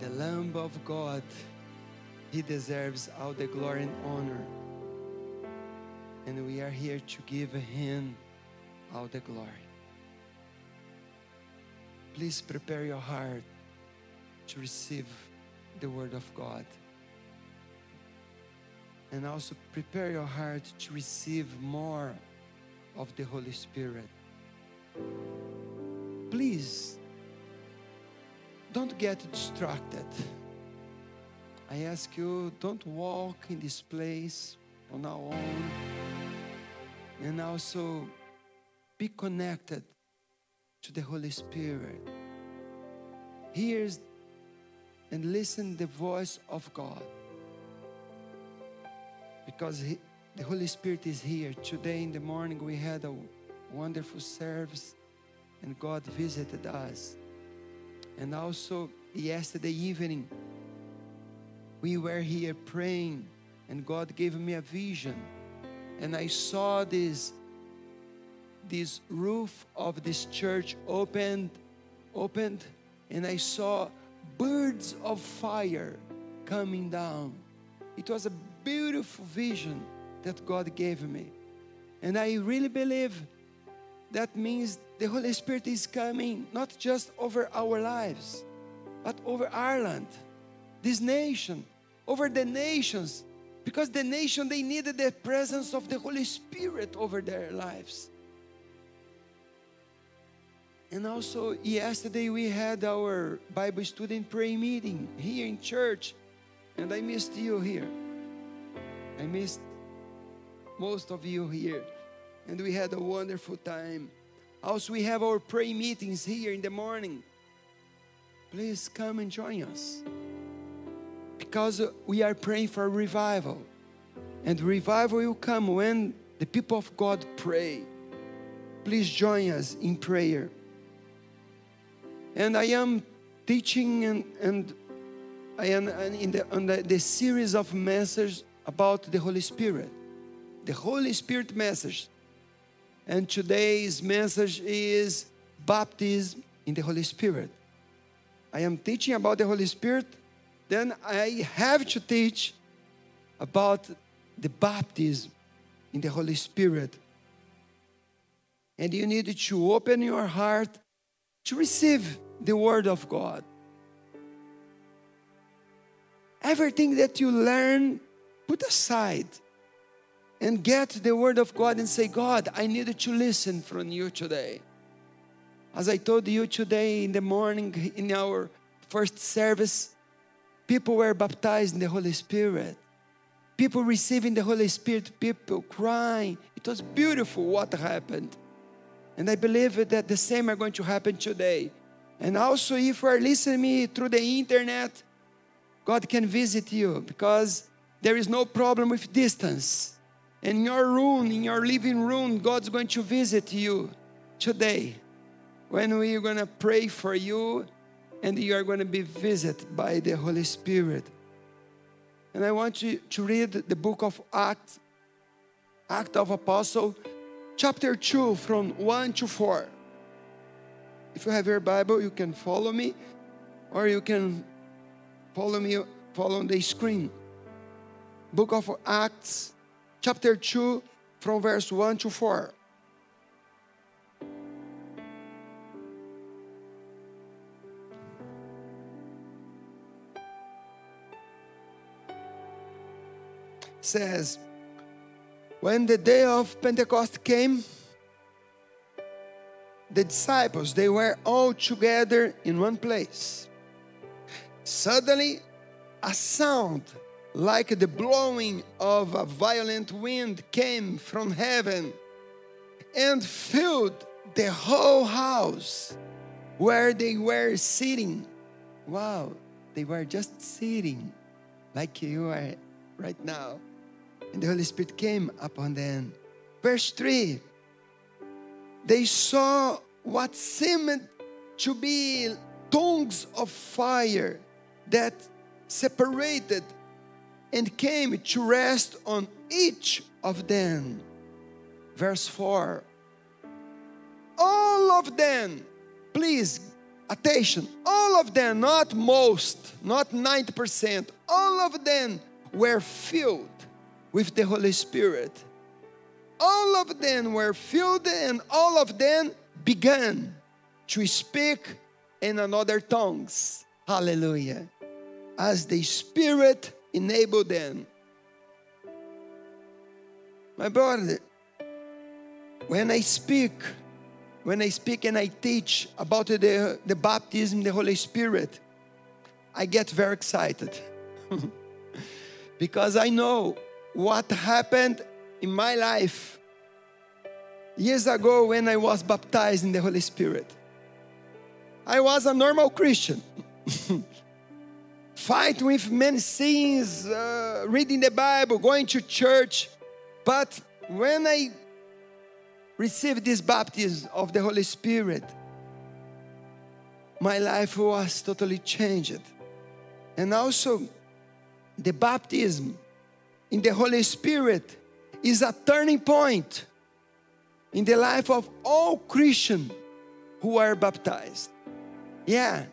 the Lamb of God, He deserves all the glory and honor. And we are here to give Him all the glory. Please prepare your heart to receive the Word of God. And also prepare your heart to receive more of the Holy Spirit. Please don't get distracted. I ask you, don't walk in this place on our own. And also be connected to the Holy Spirit. Hear and listen the voice of God. Because he, the Holy Spirit is here. Today in the morning we had a wonderful service and God visited us. And also yesterday evening we were here praying and God gave me a vision and I saw this this roof of this church opened opened and I saw birds of fire coming down. It was a beautiful vision that God gave me. And I really believe that means the Holy Spirit is coming not just over our lives, but over Ireland, this nation, over the nations, because the nation they needed the presence of the Holy Spirit over their lives. And also, yesterday we had our Bible student prayer meeting here in church, and I missed you here. I missed most of you here, and we had a wonderful time. Also, we have our prayer meetings here in the morning. Please come and join us because we are praying for revival, and revival will come when the people of God pray. Please join us in prayer. And I am teaching and, and I am in the, on the, the series of messages about the Holy Spirit. The Holy Spirit message. And today's message is baptism in the Holy Spirit. I am teaching about the Holy Spirit, then I have to teach about the baptism in the Holy Spirit. And you need to open your heart to receive the Word of God. Everything that you learn, put aside and get the Word of God and say, God, I needed to listen from you today. As I told you today in the morning in our first service, people were baptized in the Holy Spirit. People receiving the Holy Spirit, people crying. It was beautiful what happened. And I believe that the same are going to happen today. And also, if you are listening me through the internet, God can visit you because there is no problem with distance. In your room, in your living room, God's going to visit you today when we are going to pray for you and you are going to be visited by the Holy Spirit. And I want you to read the book of Acts, Act of Apostle, chapter 2 from 1 to 4. If you have your Bible, you can follow me or you can follow me follow on the screen. Book of Acts, chapter 2, from verse 1 to 4. Says, when the day of Pentecost came, the disciples, they were all together in one place. Suddenly, a sound like the blowing of a violent wind came from heaven and filled the whole house where they were sitting. Wow, they were just sitting like you are right now and the Holy Spirit came upon them. Verse 3 They saw what seemed to be tongues of fire that separated and came to rest on each of them. Verse 4 All of them, please attention, all of them, not most, not 90%, all of them were filled with the Holy Spirit. All of them were filled and all of them began to speak in another tongues. Hallelujah. As the Spirit enabled them. My brother, when I speak, when I speak and I teach about the, the baptism, the Holy Spirit, I get very excited because I know what happened in my life years ago when I was baptized in the Holy Spirit. I was a normal Christian, fight with many sins, uh, reading the Bible, going to church. But when I received this baptism of the Holy Spirit, my life was totally changed. And also, the baptism in the Holy Spirit is a turning point in the life of all Christians who are baptized. Yeah.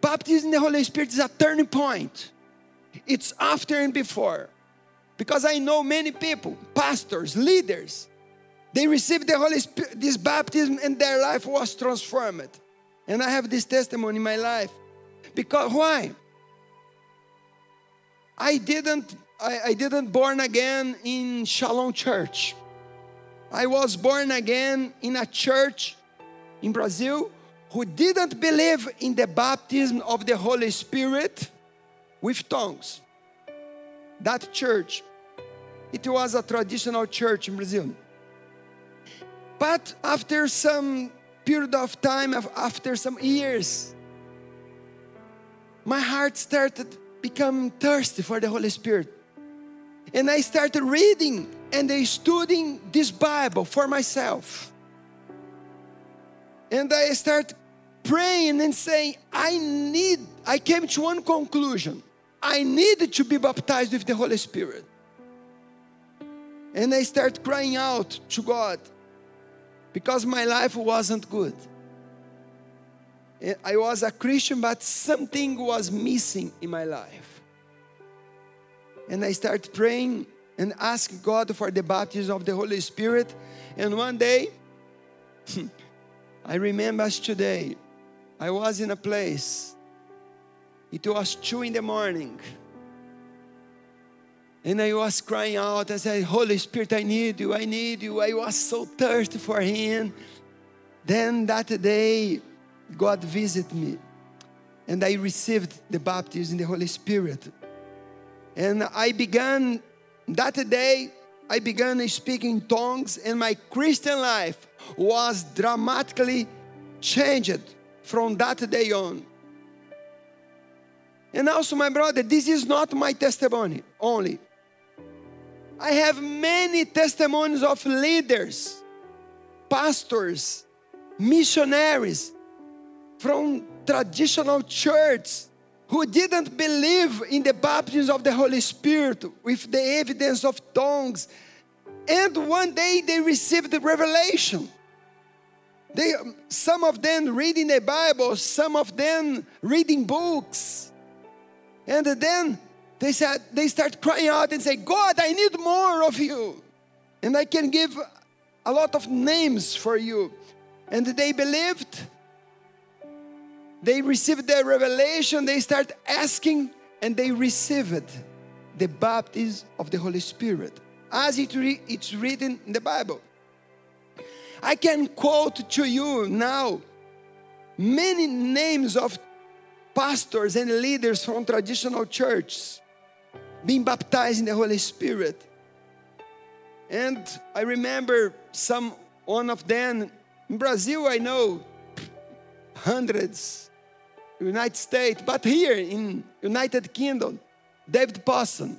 Baptism in the Holy Spirit is a turning point. It's after and before. Because I know many people, pastors, leaders, they received the Holy Spirit, this baptism, and their life was transformed. And I have this testimony in my life. Because why? I didn't I, I didn't born again in Shalom Church. I was born again in a church in Brazil who didn't believe in the baptism of the Holy Spirit with tongues. That church, it was a traditional church in Brazil. But after some period of time, after some years, my heart started become thirsty for the Holy Spirit. And I started reading and studying this Bible for myself. And I started praying and saying, I need, I came to one conclusion. I needed to be baptized with the Holy Spirit. And I started crying out to God because my life wasn't good. I was a Christian, but something was missing in my life. And I started praying and asking God for the baptism of the Holy Spirit. And one day, I remember today, I was in a place. It was two in the morning. And I was crying out. I said, Holy Spirit, I need you. I need you. I was so thirsty for Him. Then that day, God visited me. And I received the baptism in the Holy Spirit. And I began, that day, I began speaking tongues, and my Christian life was dramatically changed from that day on. And also, my brother, this is not my testimony only. I have many testimonies of leaders, pastors, missionaries from traditional church who didn't believe in the baptism of the Holy Spirit with the evidence of tongues. And one day they received the revelation. They, some of them reading the Bible, some of them reading books. And then they said they start crying out and say, God, I need more of you. And I can give a lot of names for you. And they believed they received the revelation, they start asking, and they received the baptism of the Holy Spirit, as it re- it's written in the Bible. I can quote to you now many names of pastors and leaders from traditional churches being baptized in the Holy Spirit. And I remember some one of them in Brazil, I know hundreds United States, but here in United Kingdom, David Pawson.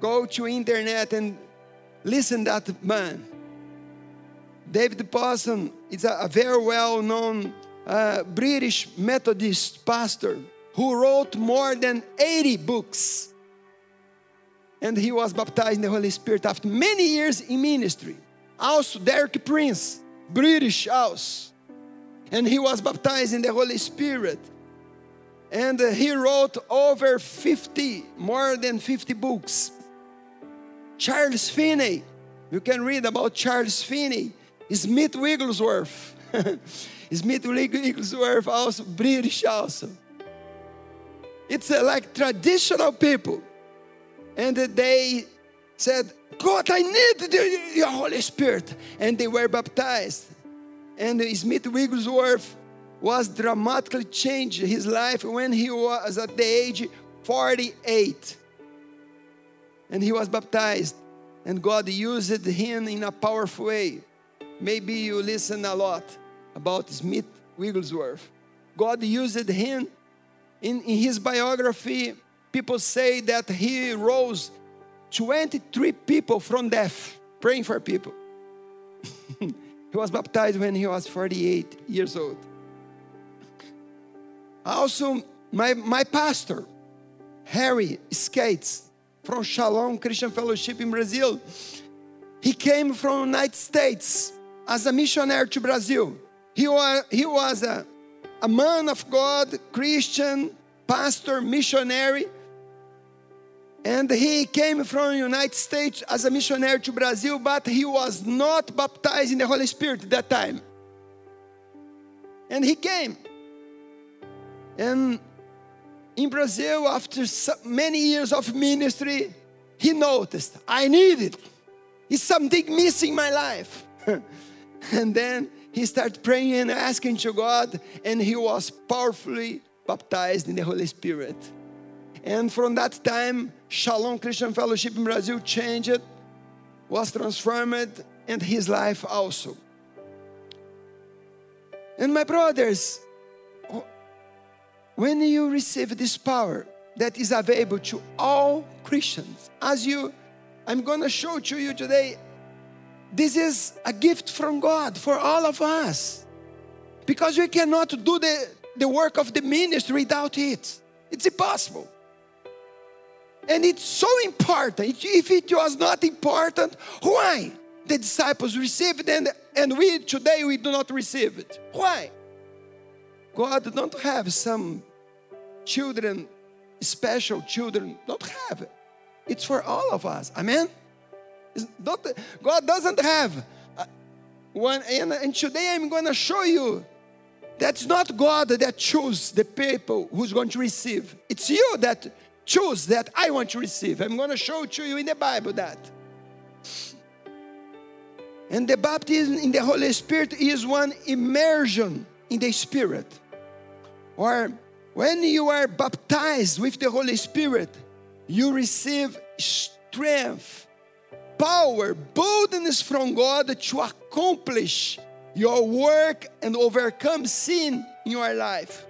Go to internet and listen that man. David Pawson is a, very well-known uh, British Methodist pastor who wrote more than 80 books. And he was baptized in the Holy Spirit after many years in ministry. Also, Derek Prince, British house And he was baptized in the Holy Spirit. And uh, he wrote over 50, more than 50 books. Charles Finney, you can read about Charles Finney. Smith Wigglesworth. Smith Wigglesworth, also British, also. It's uh, like traditional people. And they said, God, I need the, your Holy Spirit. And they were baptized. And Smith Wigglesworth was dramatically changed his life when he was at the age 48. And he was baptized. And God used him in a powerful way. Maybe you listen a lot about Smith Wigglesworth. God used him in, in his biography. People say that he rose 23 people from death, praying for people. he was baptized when he was 48 years old. Also, my, my pastor, Harry Skates, from Shalom Christian Fellowship in Brazil, he came from United States as a missionary to Brazil. He was, he was a, a man of God, Christian, pastor, missionary. And he came from the United States as a missionary to Brazil, but he was not baptized in the Holy Spirit at that time. And he came. And in Brazil, after many years of ministry, he noticed, I need it. It's something missing in my life. and then he started praying and asking to God, and he was powerfully baptized in the Holy Spirit. And from that time, Shalom Christian Fellowship in Brazil changed, was transformed, and his life also. And my brothers, when you receive this power that is available to all Christians, as you, I'm going to show to you today, this is a gift from God for all of us. Because we cannot do the, the work of the ministry without it. It's impossible. And it's so important. If it was not important, why? The disciples received it and, and we today we do not receive it. Why? God don't have some children, special children, don't have it. It's for all of us. Amen? God doesn't have uh, one. And, and today I'm going to show you that's not God that chooses the people who's going to receive. It's you that choose that I want to receive. I'm going to show to you in the Bible that. And the baptism in the Holy Spirit is one immersion in the Spirit. Or when you are baptized with the Holy Spirit, you receive strength, power, boldness from God to accomplish your work and overcome sin in your life.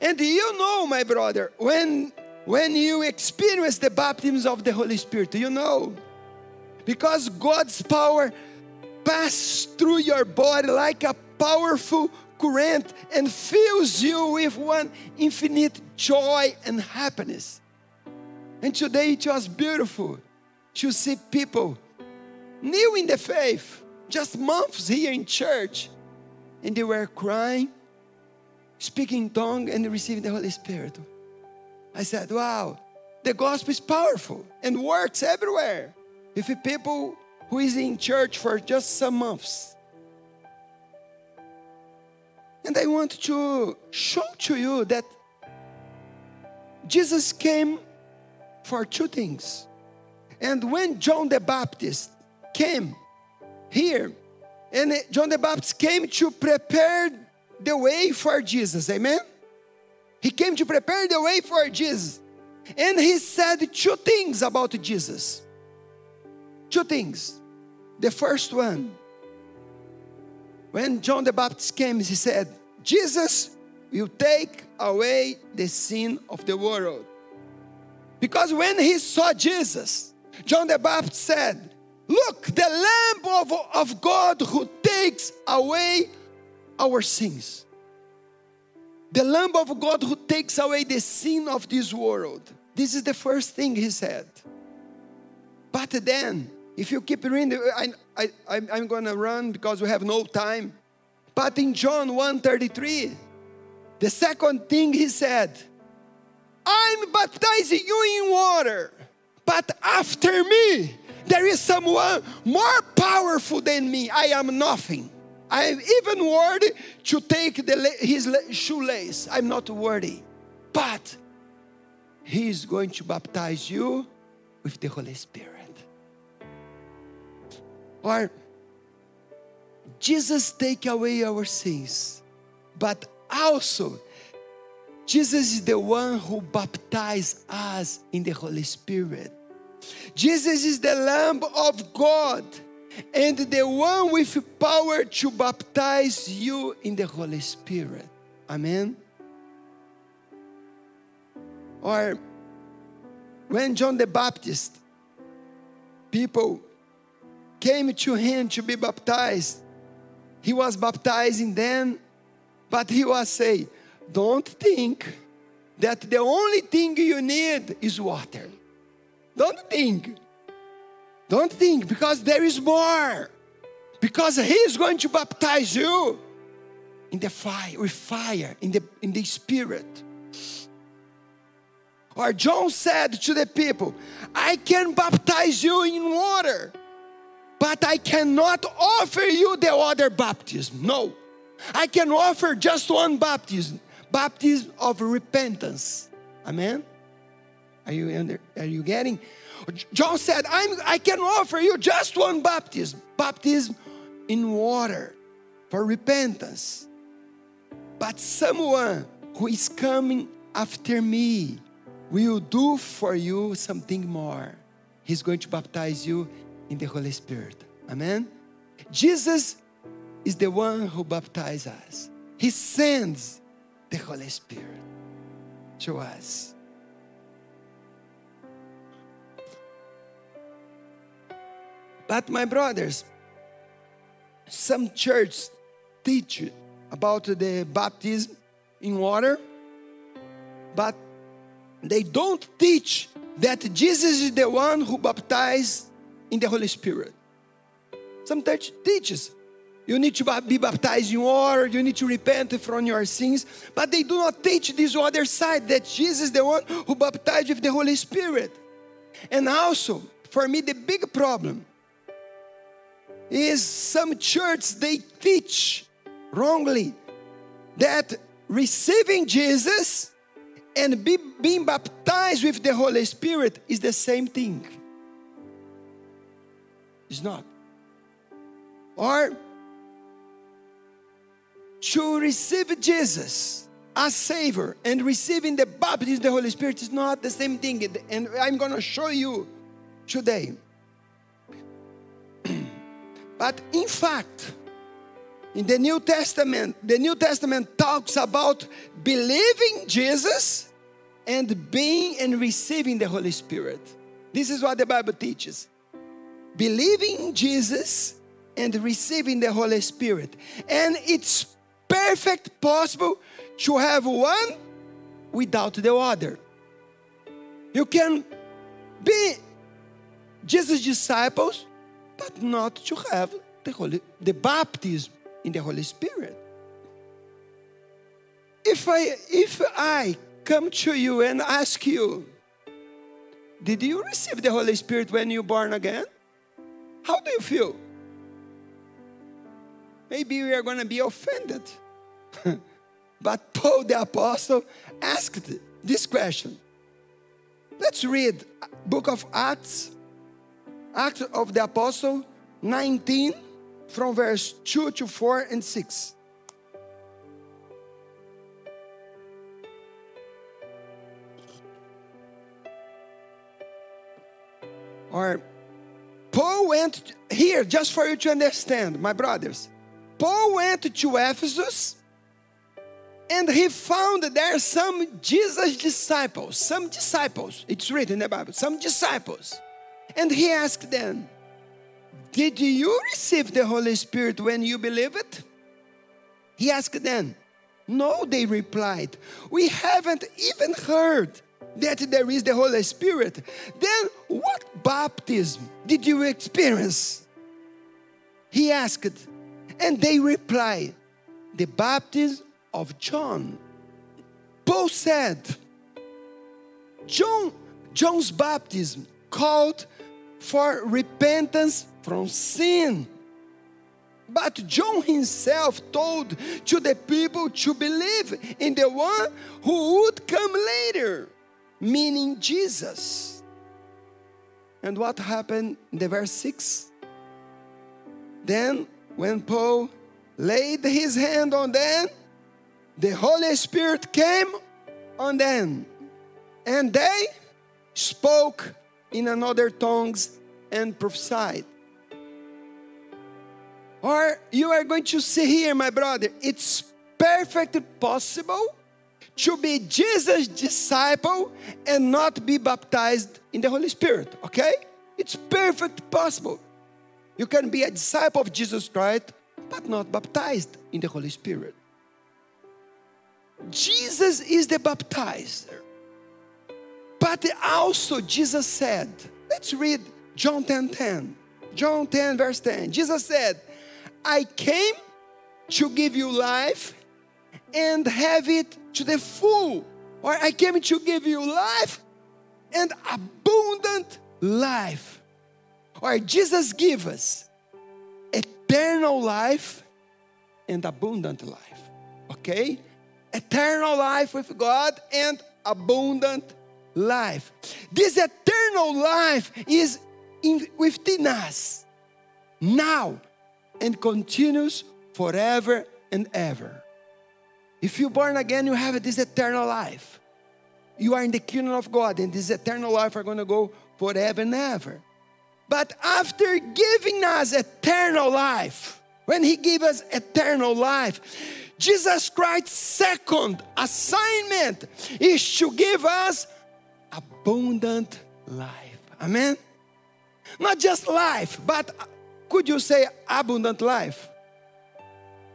And you know, my brother, when when you experience the baptisms of the Holy Spirit, you know, because God's power passes through your body like a powerful current and fills you with one infinite joy and happiness. And today it was beautiful to see people new in the faith, just months here in church, and they were crying, speaking tongue, and receiving the Holy Spirit. I said, Wow, the gospel is powerful and works everywhere. If people who is in church for just some months. And I want to show to you that Jesus came for two things. And when John the Baptist came here, and John the Baptist came to prepare the way for Jesus, amen? He came to prepare the way for Jesus. And he said two things about Jesus. Two things. The first one, when John the Baptist came, he said, Jesus will take away the sin of the world. Because when he saw Jesus, John the Baptist said, Look, the Lamb of, of God who takes away our sins. The Lamb of God who takes away the sin of this world. This is the first thing he said. But then, if you keep reading, I, I, I'm going to run because we have no time. But in John 1:33, the second thing he said, I'm baptizing you in water, but after me, there is someone more powerful than me. I am nothing. I am even worthy to take the, his shoelace. I'm not worthy. But he is going to baptize you with the Holy Spirit. Or Jesus take away our sins, but also Jesus is the one who baptized us in the Holy Spirit. Jesus is the Lamb of God and the one with power to baptize you in the Holy Spirit. Amen. Or when John the Baptist, people came to him to be baptized, he was baptizing them, but he was saying, Don't think that the only thing you need is water. Don't think. Don't think because there is more. Because he is going to baptize you in the fire, with fire, in the, in the spirit. Or John said to the people, I can baptize you in water, but I cannot offer you the other baptism. No, I can offer just one baptism baptism of repentance. Amen. Are you under, are you getting? John said, I'm, I can offer you just one baptism, baptism in water for repentance. But someone who is coming after me will do for you something more. He's going to baptize you in the Holy Spirit. Amen. Jesus is the one who baptizes us. He sends the Holy Spirit to us. But my brothers, some churches teach about the baptism in water, but they don't teach that Jesus is the one who baptized in the Holy Spirit. Some church teaches you need to be baptized in water, you need to repent from your sins, but they do not teach this other side that Jesus is the one who baptized with the Holy Spirit. And also, for me, the big problem is some churches they teach wrongly that receiving Jesus and be, being baptized with the Holy Spirit is the same thing. It's not. Or to receive Jesus as Savior and receiving the baptism of the Holy Spirit is not the same thing. And I'm going to show you today. But in fact, in the New Testament, the New Testament talks about believing Jesus and being and receiving the Holy Spirit. This is what the Bible teaches. Believing Jesus and receiving the Holy Spirit. And it's perfect possible to have one without the other. You can be Jesus' disciples but not to have the Holy, the baptism in the Holy Spirit. If I, if I come to you and ask you, did you receive the Holy Spirit when you born again? How do you feel? Maybe we are going to be offended. but Paul the apostle asked this question. Let's read book of Acts Acts of the Apostle 19 from verse 2 to 4 and 6. Or Paul went here, just for you to understand, my brothers. Paul went to Ephesus and he found there some Jesus disciples, some disciples. It's written in the Bible, some disciples and he asked them, Did you receive the Holy Spirit when you believed? He asked them. No, they replied. We haven't even heard that there is the Holy Spirit. Then what baptism did you experience? He asked, and they replied, the baptism of John. Paul said, John, John's baptism called for repentance from sin. But John himself told to the people to believe in the one who would come later, meaning Jesus. And what happened in the verse 6? Then, when Paul laid his hand on them, the Holy Spirit came on them, and they spoke in another tongues and prophesied. Or you are going to see here, my brother, it's perfectly possible to be Jesus' disciple and not be baptized in the Holy Spirit, okay? It's perfect possible. You can be a disciple of Jesus Christ, but not baptized in the Holy Spirit. Jesus is the baptizer. But also Jesus said, let's read John 10 10. John 10, verse 10. Jesus said, I came to give you life and have it to the full. Or I came to give you life and abundant life. Or Jesus give us eternal life and abundant life. Okay? Eternal life with God and abundant life. This eternal life is in, within us now and continues forever and ever. If you're born again, you have this eternal life. You are in the kingdom of God, and this eternal life are going to go forever and ever. But after giving us eternal life, when He gave us eternal life, Jesus Christ's second assignment is to give us abundant life. Amen? Not just life, but could you say abundant life?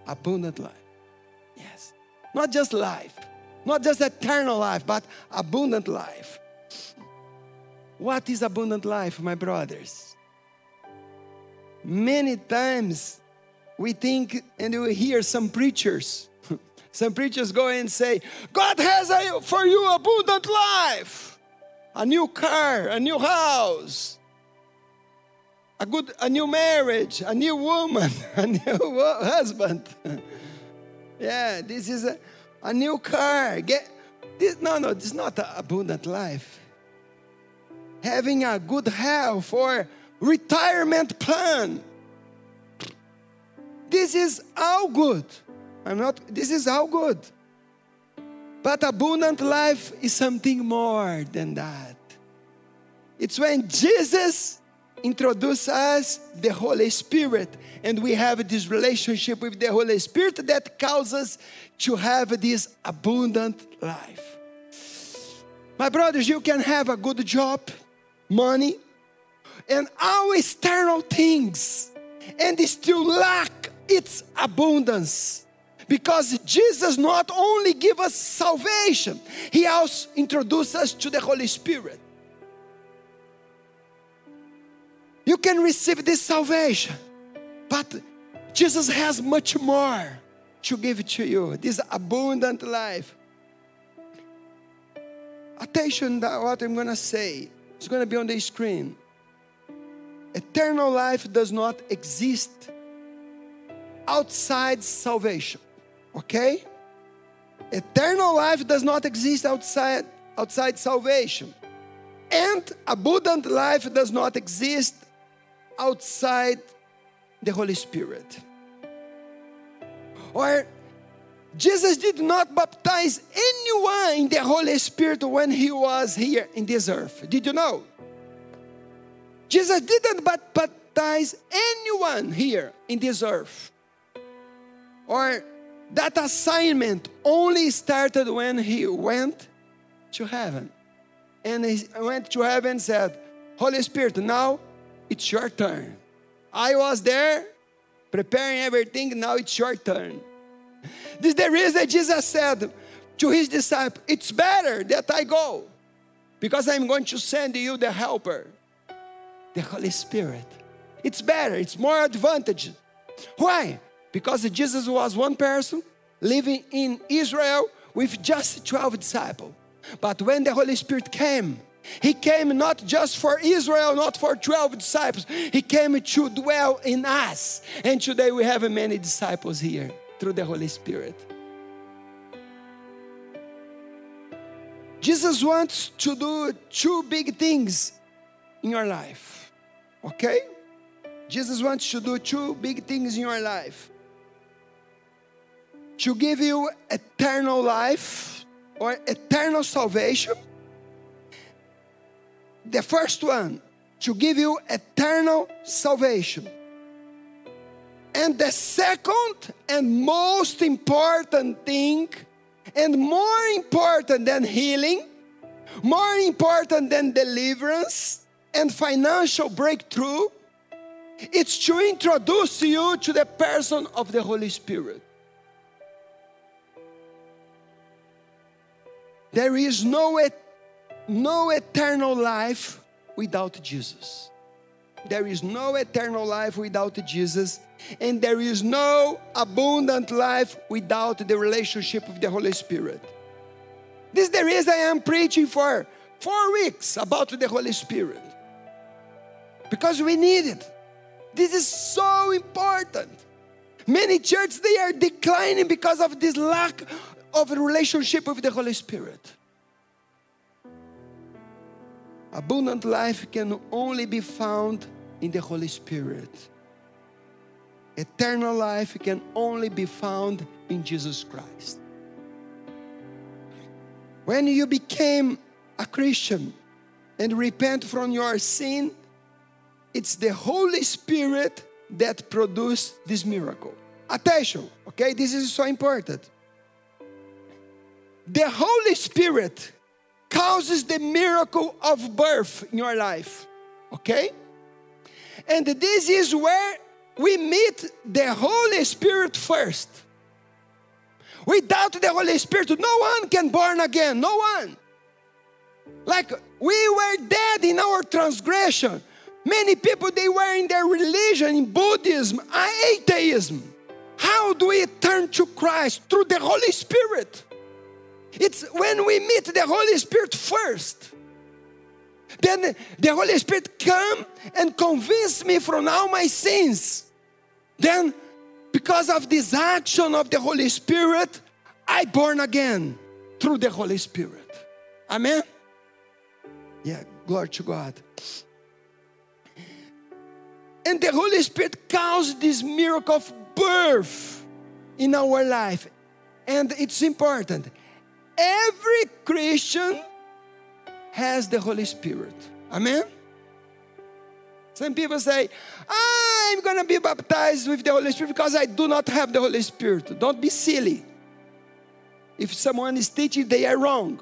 Abundant life. Yes. Not just life, not just eternal life, but abundant life. What is abundant life, my brothers? Many times we think and we hear some preachers, some preachers go and say, God has a, for you abundant life, a new car, a new house, a good, a new marriage, a new woman, a new husband. yeah, this is a, a new car. Get this, no, no, this is not abundant life. Having a good health or retirement plan. This is all good. I'm not, this is all good. But abundant life is something more than that. It's when Jesus introduce us the Holy Spirit, and we have this relationship with the Holy Spirit that causes to have this abundant life. My brothers, you can have a good job, money, and all external things, and still lack its abundance. Because Jesus not only give us salvation, He also introduces us to the Holy Spirit. You can receive this salvation, but Jesus has much more to give to you this abundant life. Attention to what I'm going to say. It's going to be on the screen. Eternal life does not exist outside salvation. Okay? Eternal life does not exist outside outside salvation. And abundant life does not exist outside the Holy Spirit. Or Jesus did not baptize anyone in the Holy Spirit when he was here in this earth. Did you know? Jesus didn't baptize anyone here in this earth. Or that assignment only started when he went to heaven. And he went to heaven and said, Holy Spirit, now it's your turn. I was there preparing everything, now it's your turn. This is the reason Jesus said to his disciples, It's better that I go because I'm going to send you the helper, the Holy Spirit. It's better, it's more advantage. Why? Because Jesus was one person, living in Israel with just 12 disciples. But when the Holy Spirit came, he came not just for Israel, not for 12 disciples. He came to dwell in us. And today we have many disciples here through the Holy Spirit. Jesus wants to do two big things in your life. Okay? Jesus wants to do two big things in your life to give you eternal life or eternal salvation. The first one, to give you eternal salvation. And the second and most important thing, and more important than healing, more important than deliverance and financial breakthrough, it's to introduce you to the person of the Holy Spirit. There is no, no eternal life without Jesus. There is no eternal life without Jesus, and there is no abundant life without the relationship with the Holy Spirit. This is the reason I am preaching for four weeks about the Holy Spirit. Because we need it. This is so important. Many churches they are declining because of this lack of a relationship with the Holy Spirit. Abundant life can only be found in the Holy Spirit. Eternal life can only be found in Jesus Christ. When you became a Christian and repent from your sin, it's the Holy Spirit that produced this miracle. Attention, okay? This is so important. The Holy Spirit causes the miracle of birth in your life, okay? And this is where we meet the Holy Spirit first. Without the Holy Spirit, no one can born again. No one. Like we were dead in our transgression. Many people they were in their religion, in Buddhism, atheism. How do we turn to Christ? Through the Holy Spirit. It's when we meet the Holy Spirit first. Then the Holy Spirit come and convince me from all my sins. Then because of this action of the Holy Spirit, I born again through the Holy Spirit. Amen. Yeah, glory to God. And the Holy Spirit caused this miracle of birth in our life. And it's important. Every Christian has the Holy Spirit. Amen. Some people say, I'm going to be baptized with the Holy Spirit because I do not have the Holy Spirit. Don't be silly. If someone is teaching, they are wrong.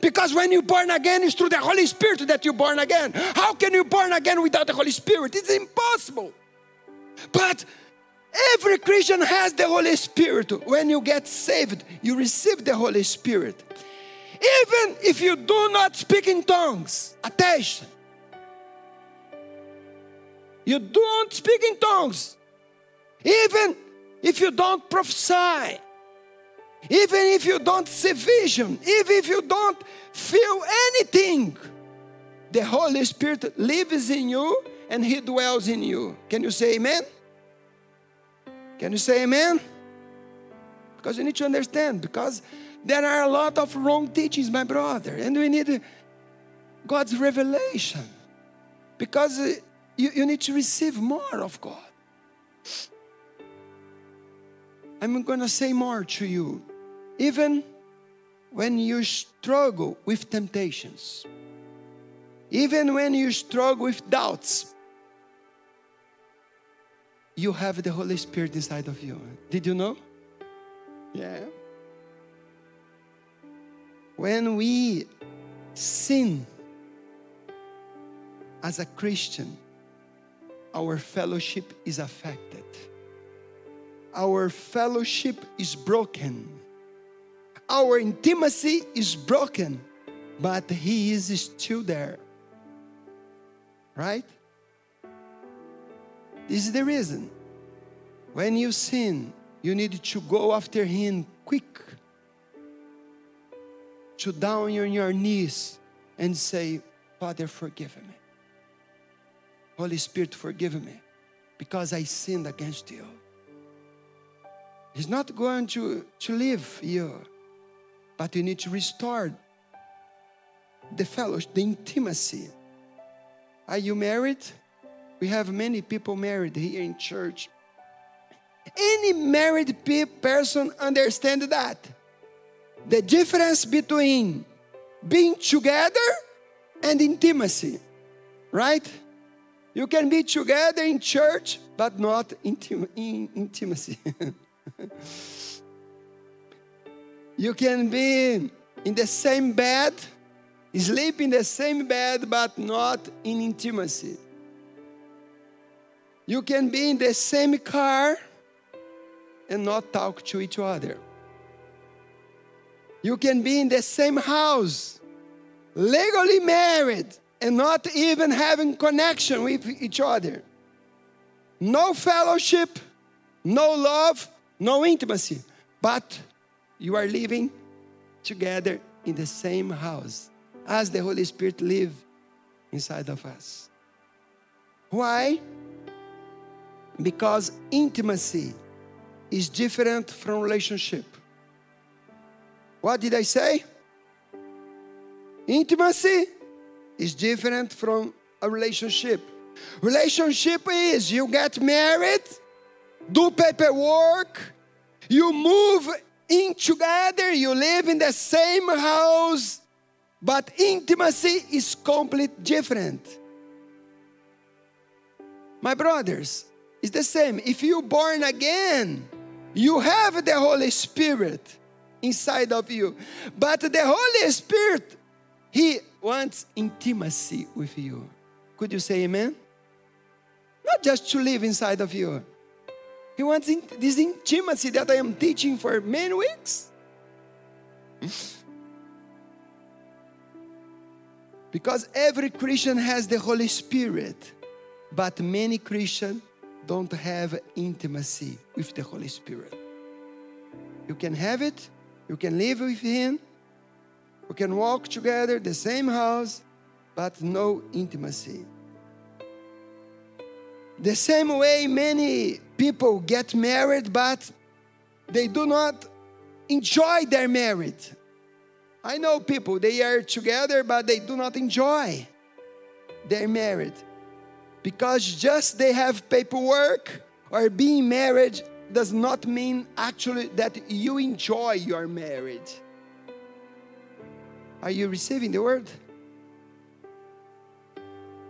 Because when you born again, it's through the Holy Spirit that you born again. How can you born again without the Holy Spirit? It's impossible. But every Christian has the Holy Spirit. When you get saved, you receive the Holy Spirit. Even if you do not speak in tongues, attention. You don't speak in tongues. Even if you don't prophesy. Even if you don't see vision, even if you don't feel anything, the Holy Spirit lives in you and He dwells in you. Can you say amen? Can you say amen? Because you need to understand, because there are a lot of wrong teachings, my brother, and we need God's revelation. Because uh, you, you need to receive more of God. I'm to say more to you even when you struggle with temptations, even when you struggle with doubts, you have the Holy Spirit inside of you. Did you know? Yeah. When we sin as a Christian, our fellowship is affected. Our fellowship is broken our intimacy is broken, but He is still there. Right? Is the reason. When you sin, you need to go after Him quick, to down on your knees and say, Father, forgive me. Holy Spirit, forgive me because I sinned against you. He's not going to, to leave you, but you need to restore the fellowship, the intimacy. Are you married? We have many people married here in church. Any married person understand that the difference between being together and intimacy, right? You can be together in church, but not intim- in intimacy. you can be in the same bed, sleep in the same bed, but not in intimacy. You can be in the same car and not talk to each other. You can be in the same house, legally married, and not even having connection with each other. No fellowship, no love, no intimacy, but you are living together in the same house as the Holy Spirit live inside of us. Why? Because intimacy is different from relationship. What did I say? Intimacy is different from a relationship. Relationship is you get married, do paperwork, you move in together, you live in the same house, but intimacy is completely different. My brothers, it's the same. If you born again, you have the Holy Spirit inside of you. But the Holy Spirit, He wants intimacy with you. Could you say amen? Not just to live inside of you. He wants in, this intimacy that I am teaching for many weeks. because every Christian has the Holy Spirit, but many Christians don't have intimacy with the Holy Spirit. You can have it, you can live with Him, you can walk together, the same house, but no intimacy. The same way many people get married, but they do not enjoy their marriage. I know people, they are together, but they do not enjoy their marriage because just they have paperwork or being married does not mean actually that you enjoy your marriage. Are you receiving the word?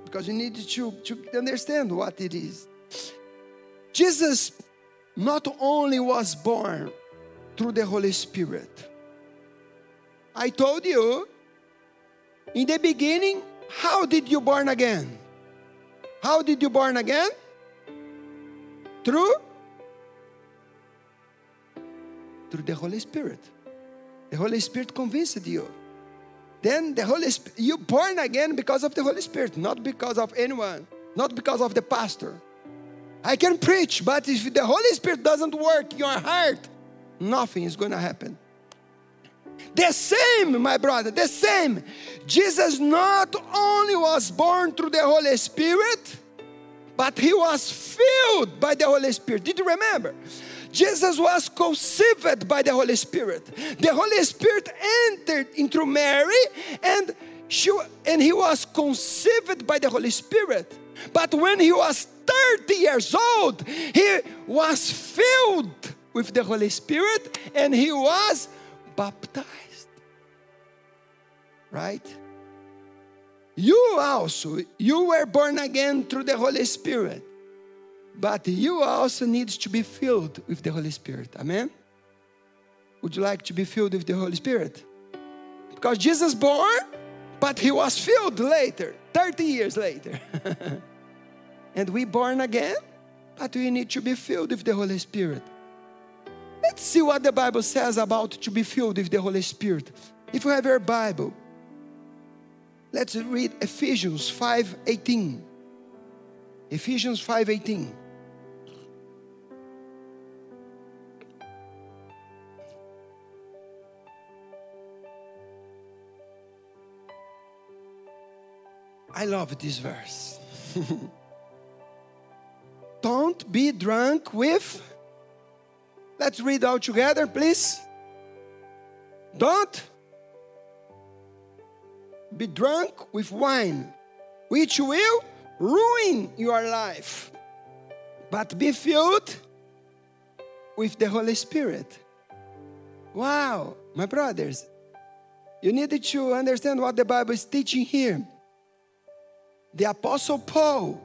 Because you need to, to understand what it is. Jesus not only was born through the Holy Spirit. I told you in the beginning, how did you born again? How did you born again? Through? Through the Holy Spirit. The Holy Spirit convinced you. Then the Holy Spirit, you born again because of the Holy Spirit, not because of anyone, not because of the pastor. I can preach, but if the Holy Spirit doesn't work in your heart, nothing is going to happen. The same, my brother, the same. Jesus not only was born through the Holy Spirit, but he was filled by the Holy Spirit. Did you remember? Jesus was conceived by the Holy Spirit. The Holy Spirit entered into Mary and she, and he was conceived by the Holy Spirit. But when he was 30 years old, he was filled with the Holy Spirit and he was baptized. Right? You also, you were born again through the Holy Spirit. But you also need to be filled with the Holy Spirit. Amen? Would you like to be filled with the Holy Spirit? Because Jesus born, but he was filled later, 30 years later. and we born again, but we need to be filled with the Holy Spirit. Let's see what the Bible says about to be filled with the Holy Spirit. If you have your Bible, let's read Ephesians 5:18. Ephesians 5:18. I love this verse. Don't be drunk with Let's read all together, please. Don't be drunk with wine, which will ruin your life, but be filled with the Holy Spirit. Wow, my brothers, you need to understand what the Bible is teaching here. The Apostle Paul,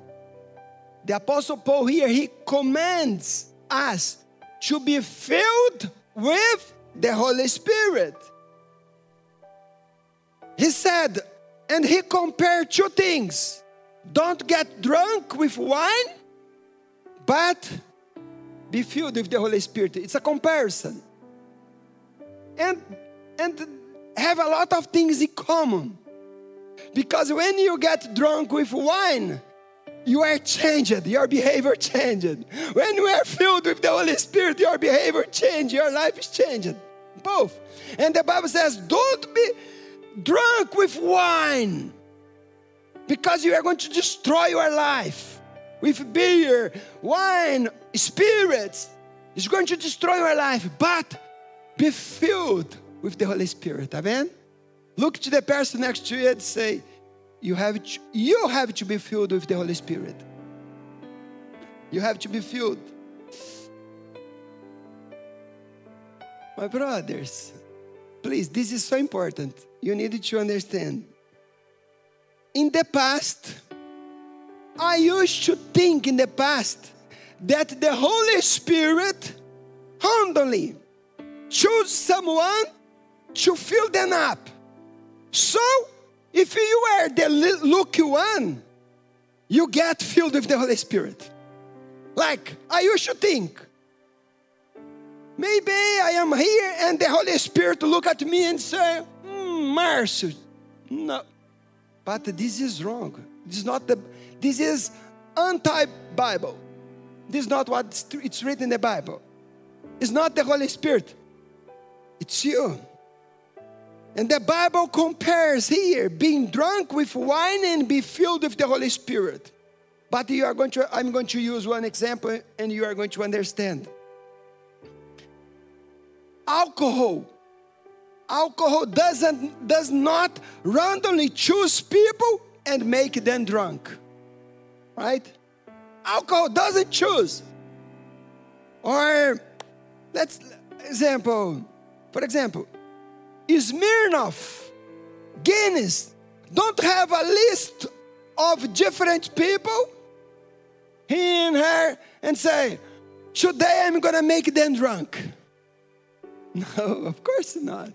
the Apostle Paul here, he commands us to be filled with the Holy Spirit. He said, and he compared two things don't get drunk with wine, but be filled with the Holy Spirit. It's a comparison. And, and have a lot of things in common. Because when you get drunk with wine, you are changed, your behavior changed. When we are filled with the Holy Spirit, your behavior changed, your life is changed. Both. And the Bible says, don't be drunk with wine because you are going to destroy your life with beer, wine, spirits. It's going to destroy your life, but be filled with the Holy Spirit. Amen? Look to the person next to you and say, you have, to, you have to be filled with the Holy Spirit. You have to be filled. My brothers, please, this is so important. You need to understand. In the past, I used to think in the past that the Holy Spirit handily chose someone to fill them up. So, if you are the lucky one, you get filled with the Holy Spirit. Like, I used to think, maybe I am here and the Holy Spirit look at me and say, mm, Marcio, no. But this is wrong. This is not the, this is anti-Bible. This is not what it's written in the Bible. It's not the Holy Spirit. It's you. And the Bible compares here being drunk with wine and be filled with the Holy Spirit. But you are going to, I'm going to use one example and you are going to understand. Alcohol. Alcohol doesn't does not randomly choose people and make them drunk. Right? Alcohol doesn't choose. Or let's example, for example, Smirnoff, Guinness, don't have a list of different people he and her and say, Today I'm gonna make them drunk. No, of course not.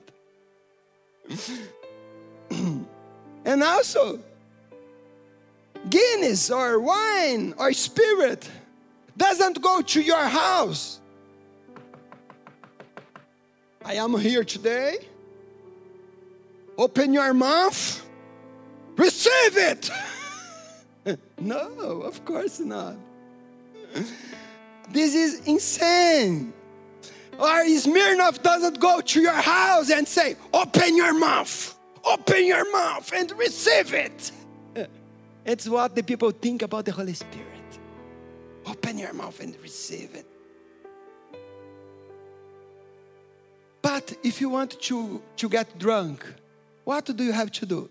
and also, Guinness or wine or spirit doesn't go to your house. I am here today Open your mouth, receive it. no, of course not. This is insane. Or Smirnoff doesn't go to your house and say, Open your mouth, open your mouth and receive it. It's what the people think about the Holy Spirit. Open your mouth and receive it. But if you want to, to get drunk, what do you have to do?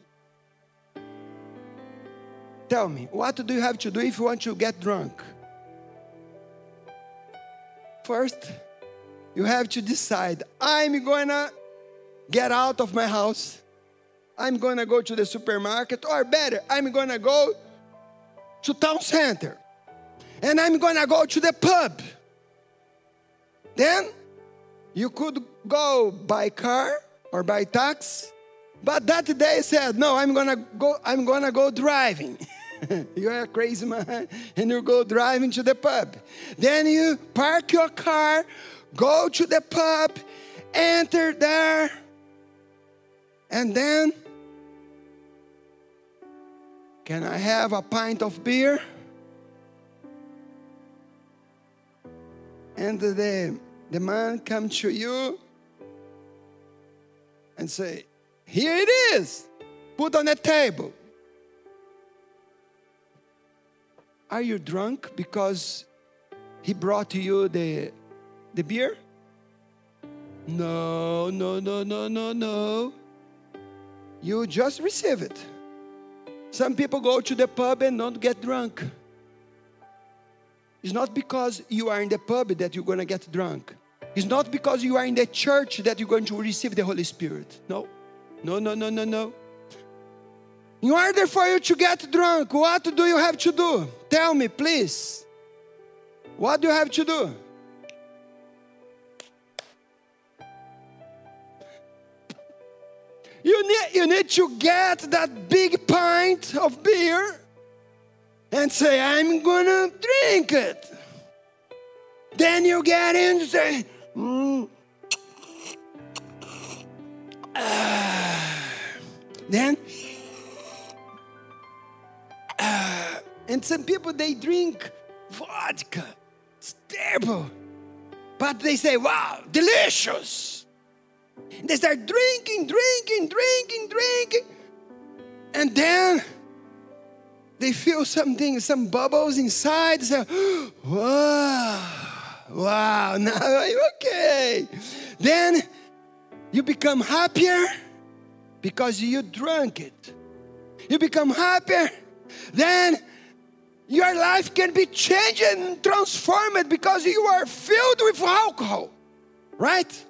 Tell me, what do you have to do if you want to get drunk? First, you have to decide I'm gonna get out of my house. I'm gonna go to the supermarket, or better, I'm gonna go to town center. And I'm gonna go to the pub. Then you could go by car or by taxi but that day said, No, I'm gonna go, I'm gonna go driving. you are a crazy man, and you go driving to the pub. Then you park your car, go to the pub, enter there, and then can I have a pint of beer? And the, the man come to you and say, here it is. Put on the table. Are you drunk because he brought to you the, the beer? No, no, no, no, no, no. You just receive it. Some people go to the pub and don't get drunk. It's not because you are in the pub that you're going to get drunk. It's not because you are in the church that you're going to receive the Holy Spirit. No, no, no, no, no, no. In order for you to get drunk, what do you have to do? Tell me, please. What do you have to do? You need, you need to get that big pint of beer and say, I'm gonna drink it. Then you get in and say, mm. Then, uh, and some people they drink vodka. It's terrible. But they say, wow, delicious. They start drinking, drinking, drinking, drinking. And then they feel something, some bubbles inside. Say, wow, wow, now okay. Then you become happier because you drank it. You become happier. Then your life can be changed and transformed because you are filled with alcohol, right?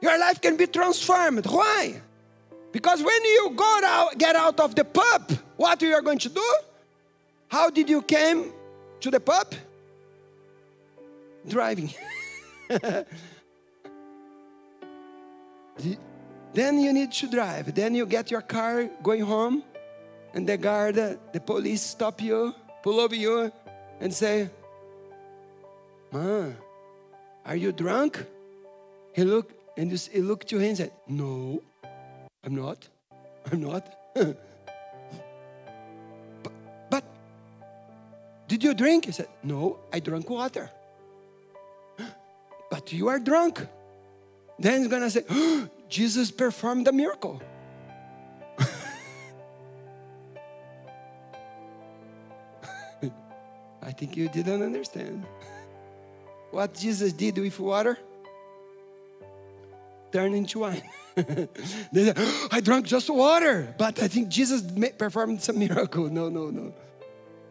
Your life can be transformed. Why? Because when you go out, get out of the pub, what you are going to do? How did you came to the pub? Driving. then you need to drive. Then you get your car going home, and the guard, uh, the police stop you, pull over you, and say, "Man, are you drunk?" He look and he looked to him and said, "No, I'm not. I'm not." but, but did you drink? He said, "No, I drank water." but you are drunk. Then he's gonna say, Jesus performed a miracle. I think you didn't understand. What Jesus did with water turned into wine. they oh, I drank just water, but I think Jesus performed some miracle. No, no, no.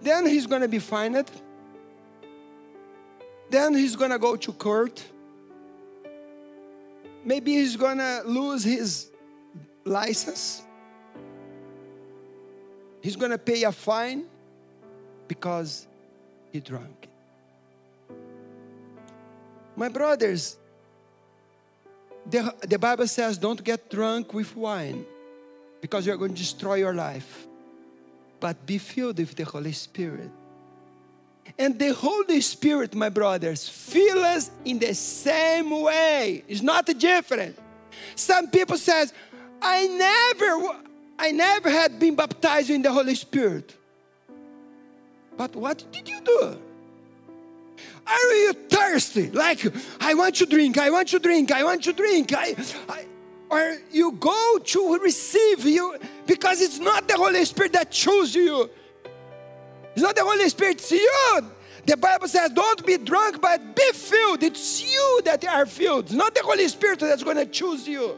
Then he's gonna be fined. Then he's gonna go to court maybe he's gonna lose his license. He's gonna pay a fine because he drank. My brothers, the, the Bible says don't get drunk with wine because you're going to destroy your life, but be filled with the Holy Spirit. And the Holy Spirit, my brothers, fill us in the same way. It's not different. Some people says, I never, I never had been baptized in the Holy Spirit. But what did you do? Are you thirsty? Like, I want to drink, I want to drink, I want to drink. I, I, or you go to receive you because it's not the Holy Spirit that chose you. It's not the Holy Spirit, it's you. The Bible says, don't be drunk, but be filled. It's you that are filled. It's not the Holy Spirit that's going to choose you.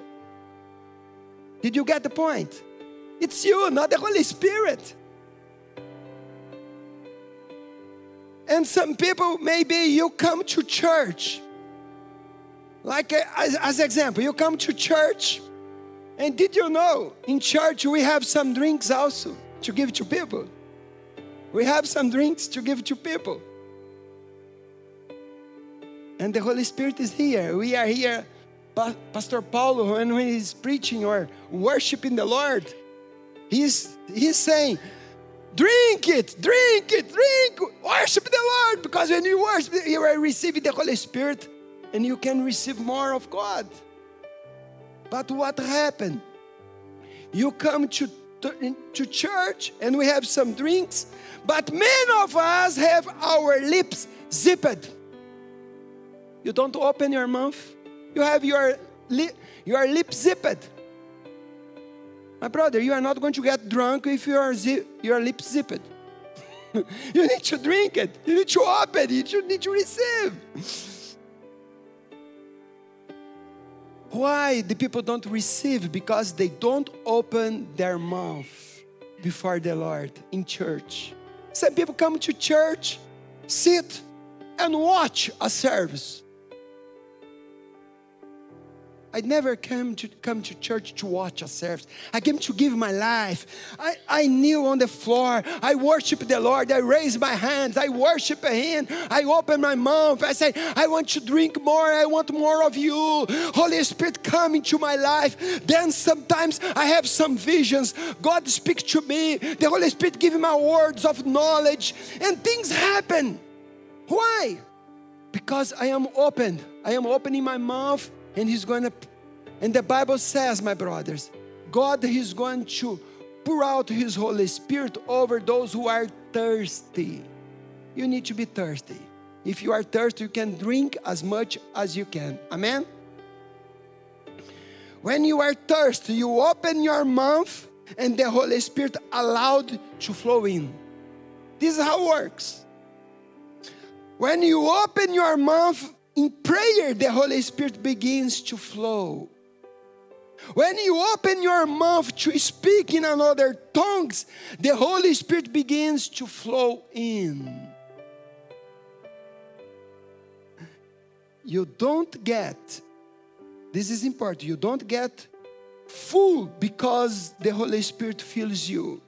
Did you get the point? It's you, not the Holy Spirit. And some people, maybe you come to church. Like uh, as, as example, you come to church, and did you know in church we have some drinks also to give to people? We have some drinks to give to people. And the Holy Spirit is here. We are here. Pastor Paulo, when he's preaching or worshiping the Lord, he's, he's saying, Drink it, drink it, drink, worship the Lord. Because when you worship, you are receiving the Holy Spirit and you can receive more of God. But what happened? You come to, to, to church and we have some drinks, but many of us have our lips zipped. You don't open your mouth. You have your, li- your lip zipped. My brother, you are not going to get drunk if your, zi- your lips zipped. you need to drink it. You need to open. It. You need to receive. Why the people don't receive? Because they don't open their mouth before the Lord in church. Some people come to church, sit, and watch a service. I never came to come to church to watch a service. I came to give my life. I, I kneel on the floor. I worship the Lord. I raise my hands. I worship Him. I open my mouth. I say, I want to drink more. I want more of you. Holy Spirit, come into my life. Then sometimes I have some visions. God speaks to me. The Holy Spirit gives me words of knowledge, and things happen. Why? Because I am open. I am opening my mouth and He's going to, and the Bible says, my brothers, God is going to pour out His Holy Spirit over those who are thirsty. You need to be thirsty. If you are thirsty, you can drink as much as you can. Amen? When you are thirsty, you open your mouth and the Holy Spirit allowed to flow in. This is how it works. When you open your mouth in prayer, the Holy Spirit begins to flow. When you open your mouth to speak in another tongues, the Holy Spirit begins to flow in. You don't get, this is important, you don't get full because the Holy Spirit fills you.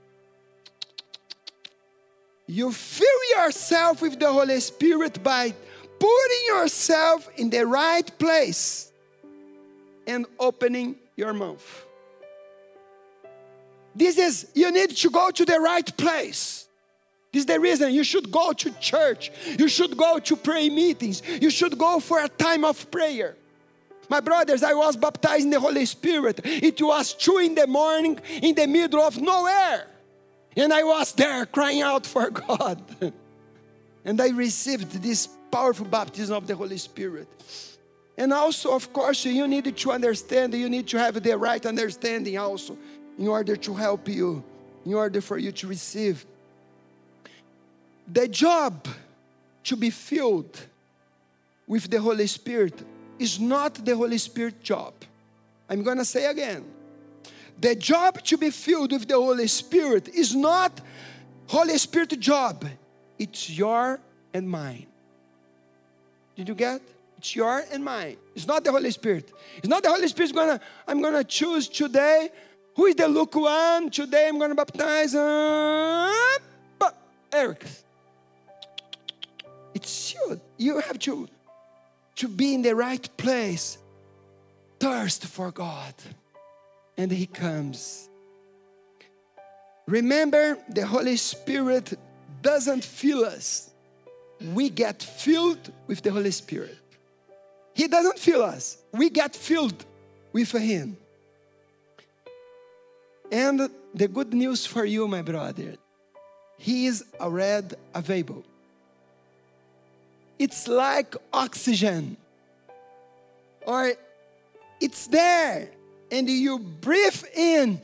You fill yourself with the Holy Spirit by putting yourself in the right place and opening your mouth. This is, you need to go to the right place. This is the reason you should go to church. You should go to prayer meetings. You should go for a time of prayer. My brothers, I was baptized in the Holy Spirit. It was two in the morning in the middle of nowhere. And I was there crying out for God. and I received this powerful baptism of the Holy Spirit. And also, of course, you need to understand, you need to have the right understanding also in order to help you, in order for you to receive. The job to be filled with the Holy Spirit is not the Holy Spirit job. I'm going to say again. The job to be filled with the Holy Spirit is not Holy Spirit job. It's your and mine. Did you get? It's your and mine. It's not the Holy Spirit. It's not the Holy Spirit gonna, I'm gonna choose today. Who is the lukewarm? Today I'm gonna baptize uh, Eric. It's you. You have to, to be in the right place. Thirst for God. And He comes. Remember, the Holy Spirit doesn't fill us we get filled with the Holy Spirit. He doesn't fill us, we get filled with Him. And the good news for you, my brother, He is already available. It's like oxygen, or it's there, and you breathe in,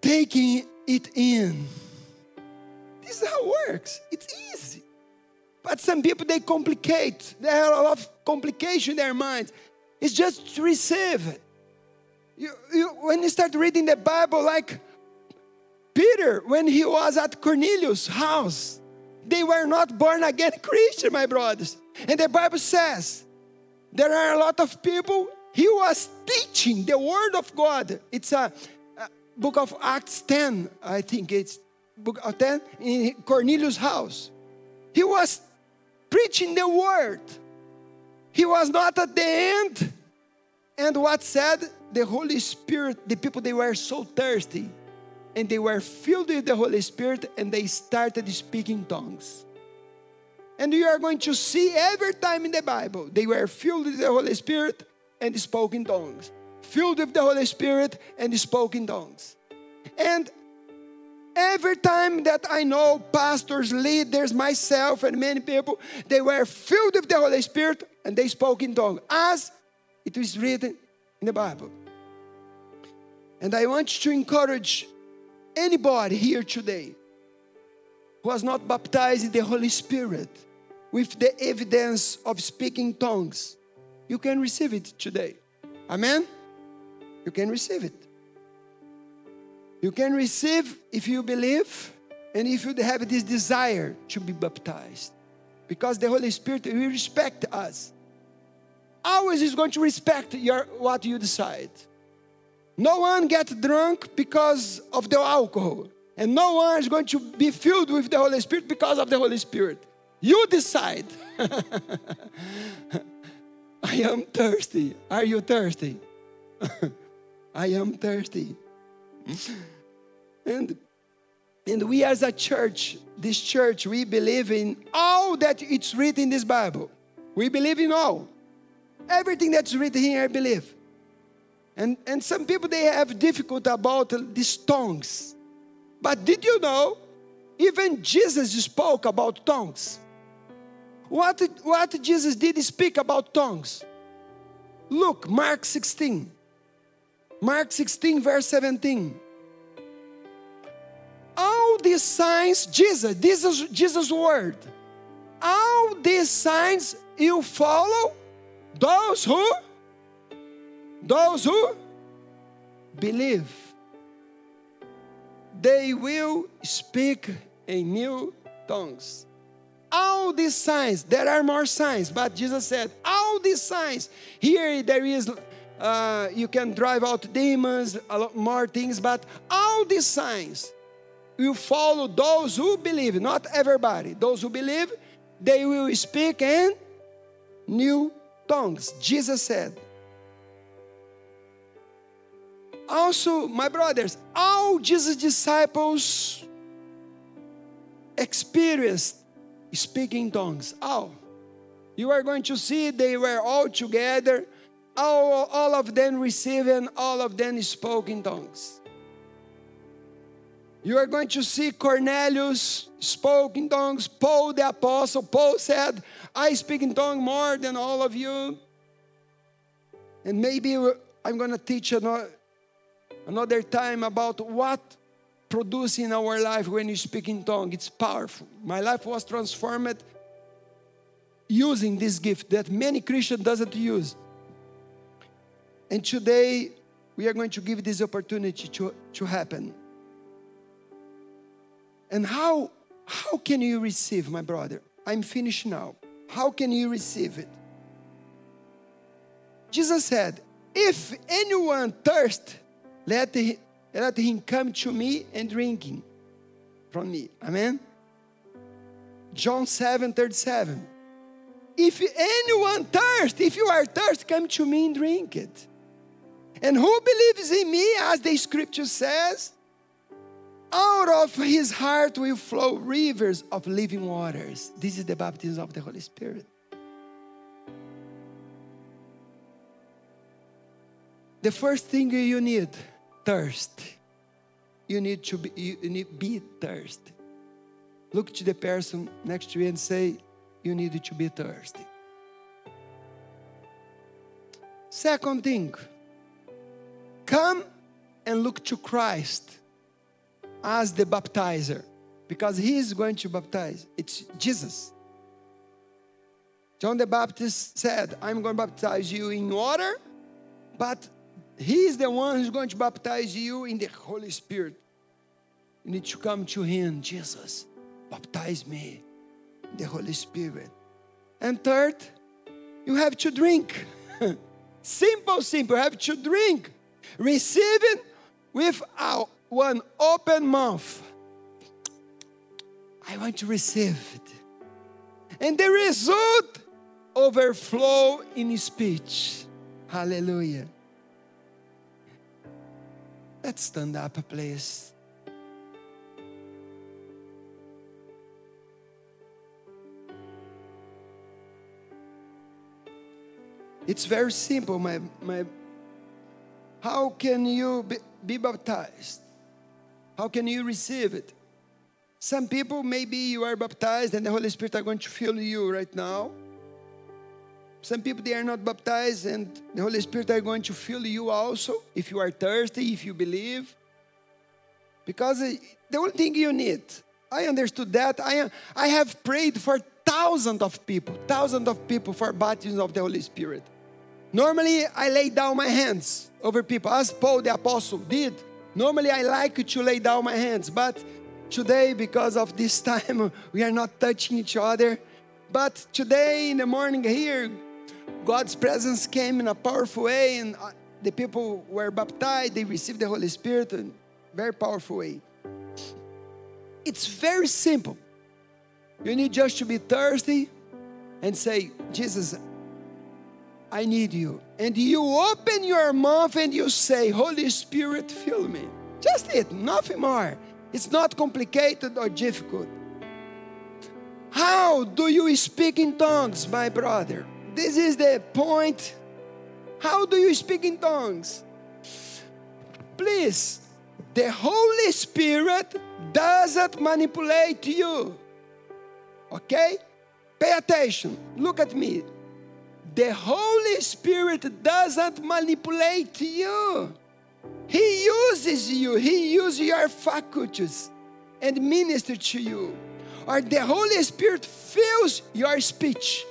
taking it in this is how it works. It's easy. But some people they complicate. They have a lot of complication in their minds. It's just to receive. You, you, when you start reading the Bible, like Peter, when he was at Cornelius' house, they were not born again Christian, my brothers. And the Bible says there are a lot of people. He was teaching the word of God. It's a, a book of Acts 10, I think it's 10 in Cornelius' house. He was preaching the word. He was not at the end. And what said? The Holy Spirit, the people, they were so thirsty. And they were filled with the Holy Spirit and they started speaking tongues. And you are going to see every time in the Bible, they were filled with the Holy Spirit and spoke in tongues. Filled with the Holy Spirit and spoke in tongues. And Every time that I know pastors, leaders, myself, and many people, they were filled with the Holy Spirit and they spoke in tongues, as it is written in the Bible. And I want to encourage anybody here today who has not baptized in the Holy Spirit with the evidence of speaking tongues, you can receive it today. Amen? You can receive it. You can receive if you believe and if you have this desire to be baptized. Because the Holy Spirit will respect us. Always is going to respect your what you decide. No one gets drunk because of the alcohol. And no one is going to be filled with the Holy Spirit because of the Holy Spirit. You decide. I am thirsty. Are you thirsty? I am thirsty. And, and we as a church, this church, we believe in all that it's written in this Bible. We believe in all. Everything that's written here, I believe. And, and some people, they have difficulty about these tongues. But did you know, even Jesus spoke about tongues. What, what Jesus did speak about tongues. Look, Mark 16. Mark 16, verse 17. All these signs, Jesus, this is Jesus' word. All these signs you follow those who those who believe they will speak in new tongues all these signs there are more signs but jesus said all these signs here there is uh, you can drive out demons a lot more things but all these signs will follow those who believe not everybody those who believe they will speak in new tongues. Jesus said. Also, my brothers, all Jesus' disciples experienced speaking tongues. All. You are going to see they were all together, all, all of them receiving, all of them spoke in tongues. You are going to see Cornelius spoke in tongues. Paul the apostle, Paul said, I speak in tongues more than all of you. And maybe I'm going to teach another, time about what produce in our life when you speak in tongues. It's powerful. My life was transformed using this gift that many Christians doesn't use. And today we are going to give this opportunity to, to happen. And how, how can you receive, my brother? I'm finished now. How can you receive it? Jesus said, If anyone thirst, let, he, let him come to me and drinking from me. Amen. John 7 37. If anyone thirst, if you are thirst, come to me and drink it. And who believes in me, as the scripture says, out of his heart will flow rivers of living waters. This is the baptism of the Holy Spirit. The first thing you need, thirst. You need to be, you need be thirsty. Look to the person next to you and say, You need to be thirsty. Second thing, come and look to Christ as the baptizer because he is going to baptize. It's Jesus. John the Baptist said, I'm going to baptize you in water, but he is the one who's going to baptize you in the Holy Spirit. You need to come to him, Jesus, baptize me in the Holy Spirit. And third, you have to drink. simple, simple. You have to drink. Receive it with our one open mouth. I want to receive it. And the result overflow in speech. Hallelujah. Let's stand up, please. It's very simple, my, my how can you be, be baptized? How can you receive it? Some people, maybe you are baptized and the Holy Spirit are going to fill you right now. Some people, they are not baptized and the Holy Spirit are going to fill you also if you are thirsty, if you believe. Because eh, the only thing you need, I understood that. I, I have prayed for thousands of people, thousands of people for baptism of the Holy Spirit. Normally, I lay down my hands over people, as Paul the Apostle did. Normally, I like to lay down my hands, but today, because of this time, we are not touching each other. But today in the morning here, God's presence came in a powerful way, and uh, the people were baptized, they received the Holy Spirit in a very powerful way. It's very simple. You need just to be thirsty and say, Jesus, I need you. And you open your mouth and you say, Holy Spirit, fill me. Just it, nothing more. It's not complicated or difficult. How do you speak in tongues, my brother? This is the point. How do you speak in tongues? Please, the Holy Spirit doesn't manipulate you. Okay? Pay attention. Look at me. The Holy Spirit doesn't manipulate you. He uses you. He uses your faculties and minister to you. Or the Holy Spirit fills your speech.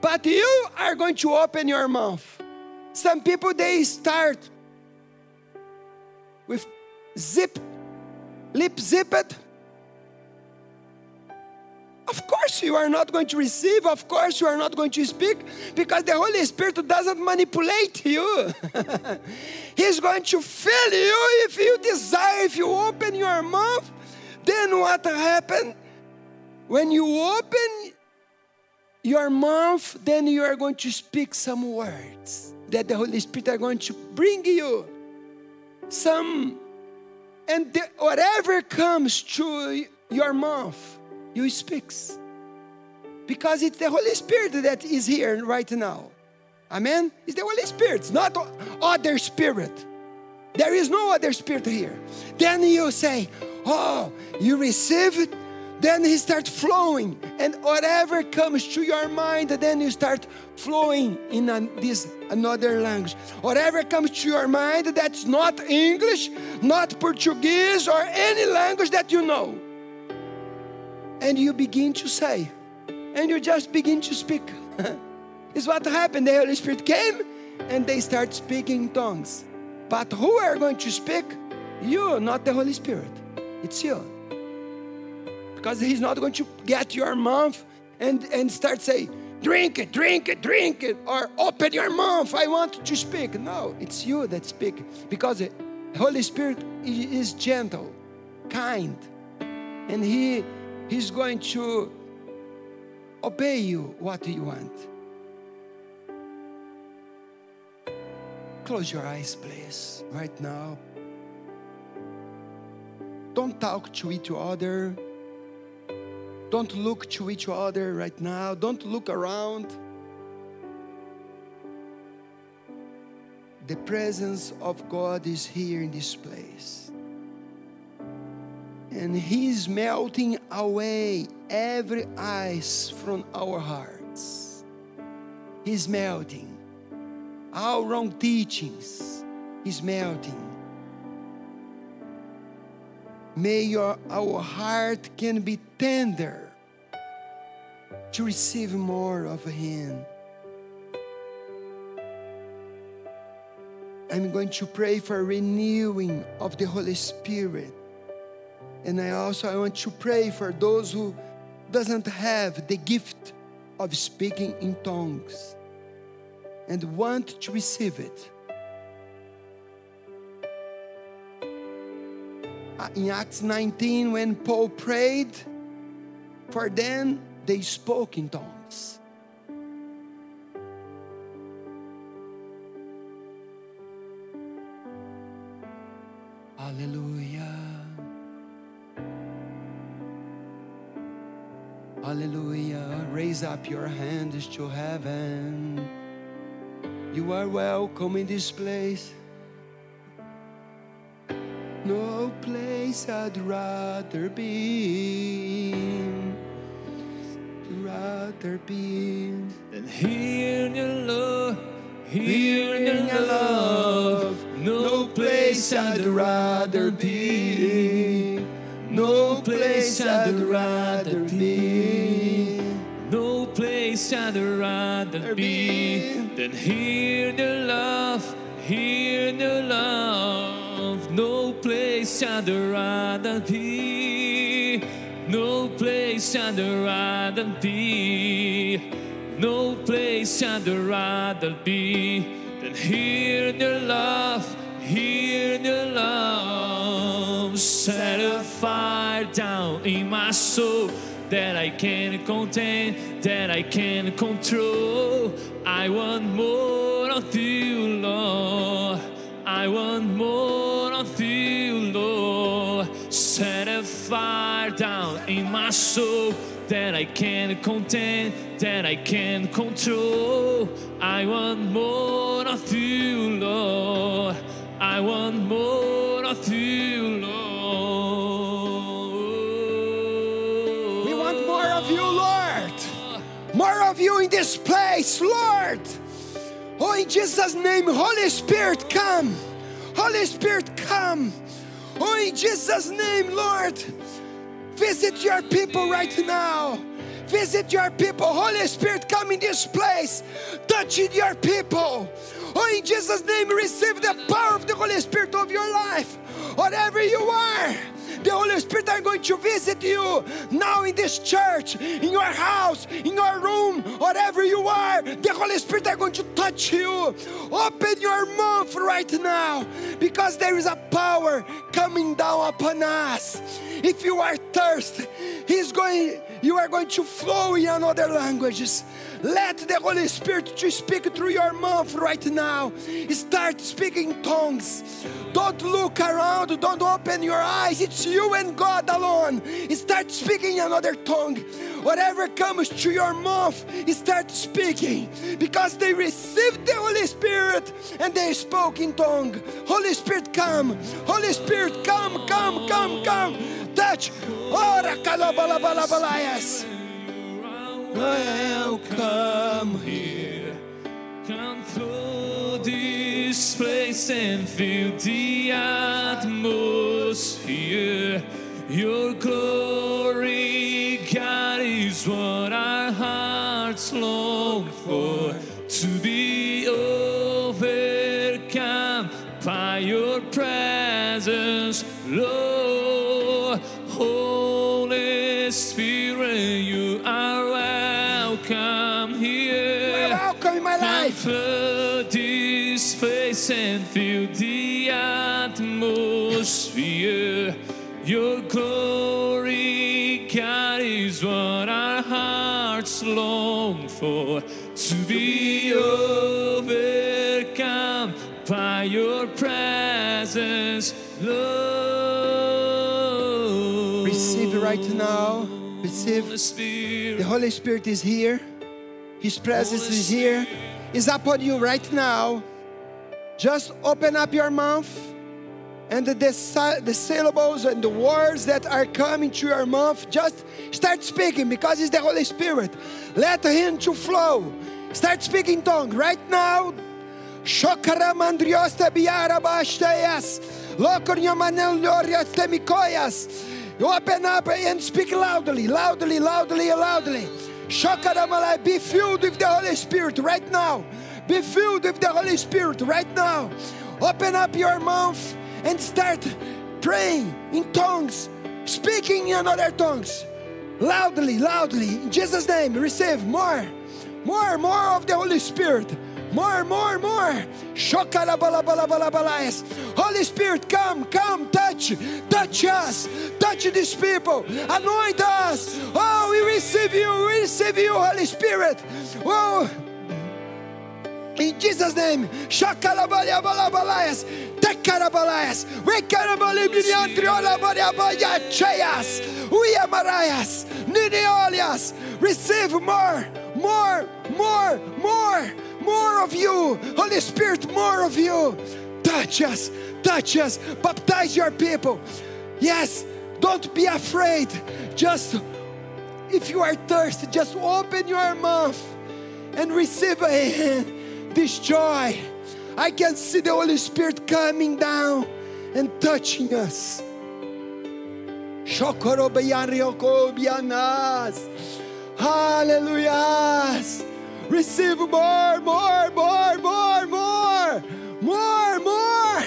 But you are going to open your mouth. Some people they start with zip, lip zipped. Of course, you are not going to receive. Of course, you are not going to speak because the Holy Spirit doesn't manipulate you. He's going to fill you if you desire, if you open your mouth. Then what happened? When you open your mouth, then you are going to speak some words that the Holy Spirit are going to bring you. Some, and the, whatever comes to your mouth, you speaks. Because it's the Holy Spirit that is here right now. Amen? It's the Holy Spirit, not other spirit. There is no other spirit here. Then you say, Oh, you receive it then he starts flowing and whatever comes to your mind then you start flowing in an, this another language whatever comes to your mind that's not english not portuguese or any language that you know and you begin to say and you just begin to speak. Is what happened. The holy spirit came and they start speaking tongues. But who are going to speak? You not the holy spirit. It's you. Because he's not going to get your mouth and, and start saying, drink it, drink it, drink it, or open your mouth, I want to speak. No, it's you that speak. Because the Holy Spirit is gentle, kind, and he he's going to obey you what you want. Close your eyes, please, right now. Don't talk to each other. Don't look to each other right now. Don't look around. The presence of God is here in this place. And He's melting away every ice from our hearts. He's melting. Our wrong teachings, He's melting. May your, our heart can be tender to receive more of Him. I'm going to pray for renewing of the Holy Spirit. And I also I want to pray for those who doesn't have the gift of speaking in tongues and want to receive it. Uh, in Acts 19, when Paul prayed for them, they spoke in tongues. Up your hands to heaven. You are welcome in this place. No place I'd rather be. Rather be than here in your love, here in your love. No place I'd rather be. No place I'd rather be. Place I'd rather be than here the love, here the love. No place I'd rather be. No place I'd rather be. No place I'd rather be than here the love, here the love. Set a fire down in my soul that I can't contain, that I can't control. I want more of you, Lord. I want more of you, Lord. Set a fire down in my soul that I can't contain, that I can't control. I want more of you, Lord. I want more of you, of you in this place, Lord. Oh, in Jesus' name, Holy Spirit, come. Holy Spirit, come. Oh, in Jesus' name, Lord, visit your people right now. Visit your people. Holy Spirit, come in this place, touching your people. Oh, in Jesus' name, receive the power of the Holy Spirit of your life. Whatever you are, the Holy Spirit are going to visit you now in this church, in your house, in your room, whatever you are. The Holy Spirit are going to touch you. Open your mouth right now because there is a power coming down upon us. If you are thirsty, He's going, you are going to flow in other languages. Let the Holy Spirit to speak through your mouth right now. Start speaking tongues. Don't look around, don't open your eyes. It's you and God alone. Start speaking another tongue. Whatever comes to your mouth, start speaking because they received the Holy Spirit and they spoke in tongue. Holy Spirit, come. Holy Spirit, come, come, come, come. Touch. Oh, Ora kalabalabalabalabayas. Welcome here. Come through this place and feel the atmosphere. Your glory, God, is what our hearts long for. To be overcome by your presence, Lord. And feel the atmosphere. Your glory, God, is what our hearts long for. To be overcome by your presence, Lord. Receive right now. Receive. Spirit. The Holy Spirit is here. His presence is here. Is upon you right now. Just open up your mouth and the, the, syllables and the words that are coming to your mouth, just start speaking because it's the Holy Spirit. Let Him to flow. Start speaking tongue right now. Shokaramandriosta biarabashtayas. Lokornyamaneloriastemikoyas. Open up and speak loudly, loudly, loudly, loudly. Shakaramalai, be filled with the Holy Spirit right now. Be filled with the Holy Spirit right now. Open up your mouth and start praying in tongues, speaking in other tongues. Loudly, loudly. In Jesus' name, receive more, more, more of the Holy Spirit. More, more, more. Holy Spirit, come, come, touch, touch us, touch these people, anoint us. Oh, we receive you, we receive you, Holy Spirit. Oh, in Jesus' name, Shakalabalabalayas, Tekarabalayas, Rekarabalibriandriolabariabayachayas, Uyamarayas, Nineolias. Receive more, more, more, more, more of you. Holy Spirit, more of you. Touch us, touch us, baptize your people. Yes, don't be afraid. Just if you are thirsty, just open your mouth and receive a, this joy. I can see the Holy Spirit coming down and touching us. Hallelujah. Receive more, more, more, more, more, more, more.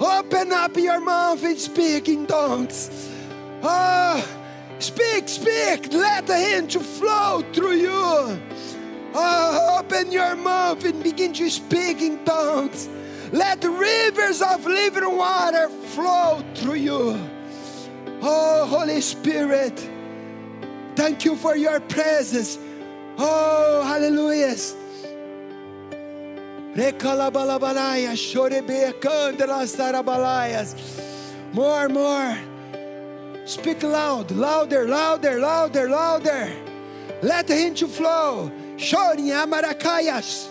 Open up your mouth and speak in tongues. Oh, speak, speak. Let Him to flow through you. Oh, open your mouth and begin to speak in tongues. Let rivers of living water flow through you. Oh, Holy Spirit, thank you for your presence. Oh, hallelujah. Rekalabalabalaya, shorebe candelasarabalayas. More, more. Speak loud, louder, louder, louder, louder. Let the to flow. Shori amarakayas.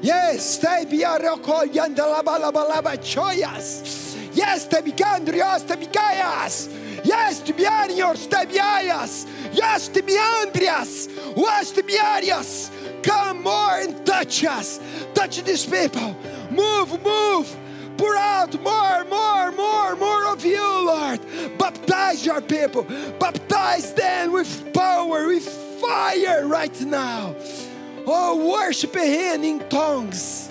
Yes, te biaroko yandalabalabalaba choyas. Yes, te bigandrios, te bigayas. Yes, te bianios, te biayas. Yes, te biandrias. Yes, te biarias. Come more and touch us. Touch these people. Move, move. Pour out more, more, more, more of you, Lord. Baptize your people. Baptize them with power, with fire right now. Oh, worship Him in tongues.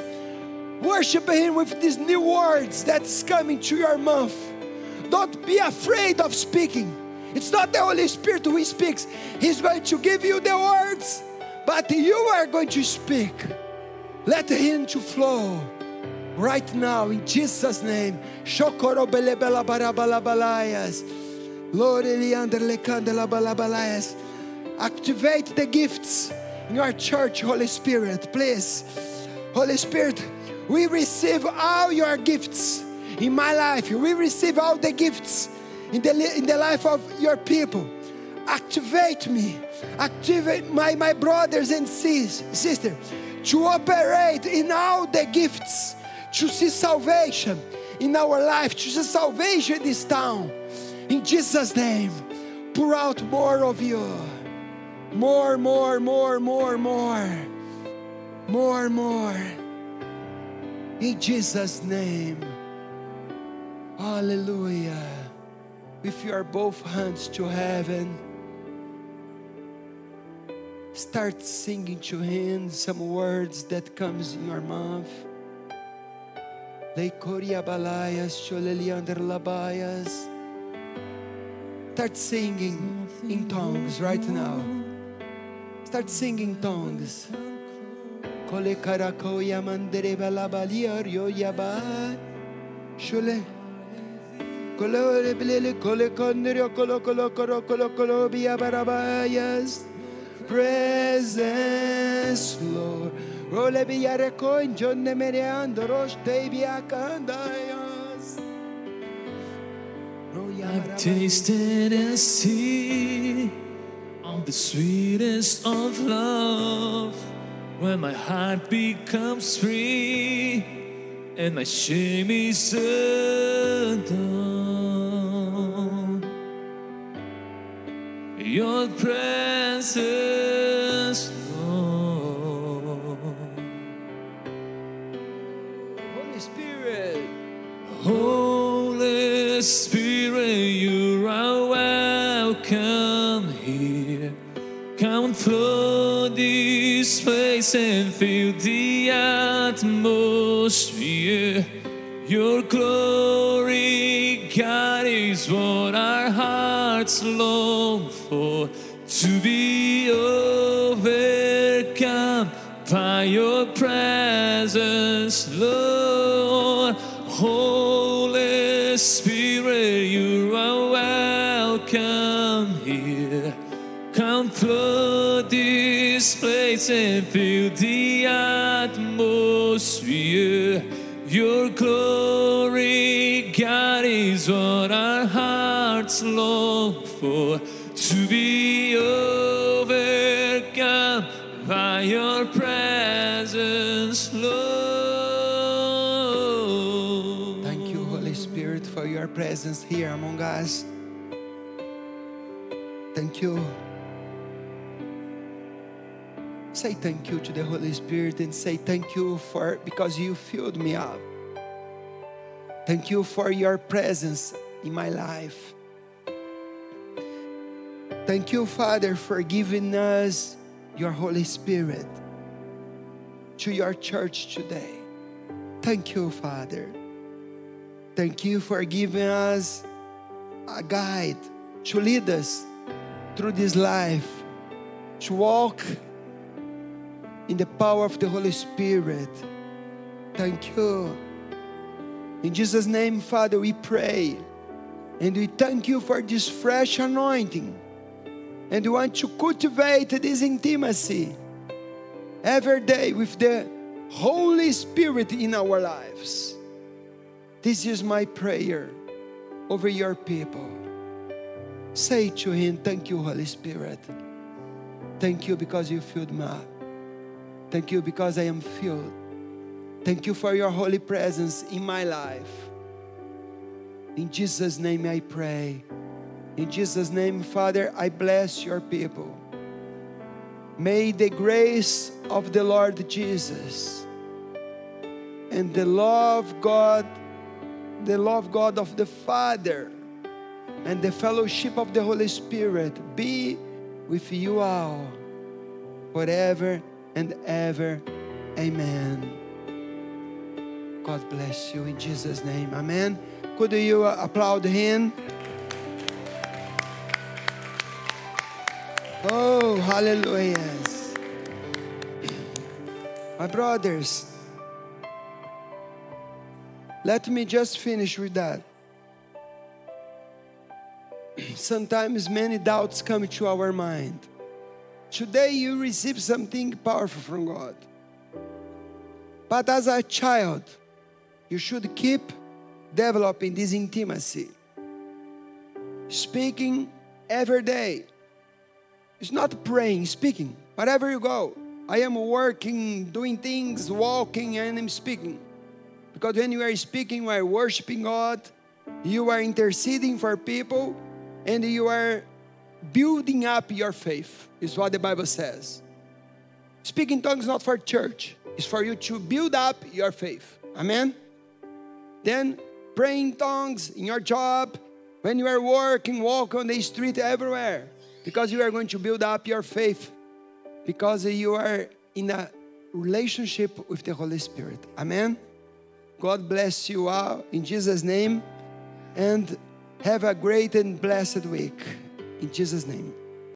Worship Him with these new words that's coming to your mouth. Don't be afraid of speaking. It's not the Holy Spirit who speaks, He's going to give you the words, but you are going to speak. Let Him to flow right now in Jesus' name. Lord Eliander lekandela bala balayas. Activate the gifts in your church, Holy Spirit, please. Holy Spirit, we receive all your gifts in my life. We receive all the gifts in the, in the life of your people. Activate me, activate my, my brothers and sis, sisters to operate in all the gifts, to see salvation in our life, to see salvation in this town. In Jesus' name, pour out more of you. More, more, more, more, more. More, more. In Jesus' name. Hallelujah. With your both hands to heaven, start singing to him some words that comes in your mouth. Leikoria balayas, sholeliander labayas. Start singing in tongues right now. Start singing tongues. Kole karakoya mandere balabalia ryo yaba. Shole. Kole bilele kole kondrio kolo kolo kolo kolo kolo biya barabayas. Presence, Lord. Role biya reko injonne mereando rosh te biya kandayas. I've tasted and seen the sweetest of love when my heart becomes free and my shame is undone. Your presence, and fill the atmosphere. Your glory, God, is what our hearts long for. To be overcome and fill the atmosphere. Your glory, God, is what our hearts long for. To be overcome by your presence, Lord. Thank you, Holy Spirit, for your presence here among us. Thank you. Say thank you to the Holy Spirit and say thank you for because you filled me up. Thank you for your presence in my life. Thank you, Father, for giving us your Holy Spirit to your church today. Thank you, Father. Thank you for giving us a guide to lead us through this life, to walk in the power of the Holy Spirit. Thank you. In Jesus' name, Father, we pray. And we thank you for this fresh anointing. And we want to cultivate this intimacy every day with the Holy Spirit in our lives. This is my prayer over your people. Say to Him, Thank you, Holy Spirit. Thank you because you filled me up. Thank you because I am filled. Thank you for your holy presence in my life. In Jesus' name I pray. In Jesus' name, Father, I bless your people. May the grace of the Lord Jesus and the love God, the love God of the Father, and the fellowship of the Holy Spirit be with you all forever and ever. Amen. God bless you in Jesus' name. Amen. Could you applaud him? Oh, hallelujah. My brothers, let me just finish with that. Sometimes many doubts come to our mind. Today you receive something powerful from God. But as a child, you should keep developing this intimacy. Speaking every day. It's not praying, speaking. Wherever you go, I am working, doing things, walking, and I'm speaking. Because when you are speaking, you are worshiping God, you are interceding for people, and you are building up your faith, is what the Bible says. Speaking tongues not for church, it's for you to build up your faith. Amen? Then praying tongues in your job, when you are working, walk on the street everywhere, because you are going to build up your faith, because you are in a relationship with the Holy Spirit. Amen? God bless you all in Jesus' name, and have a great and blessed week. In Jesus' name.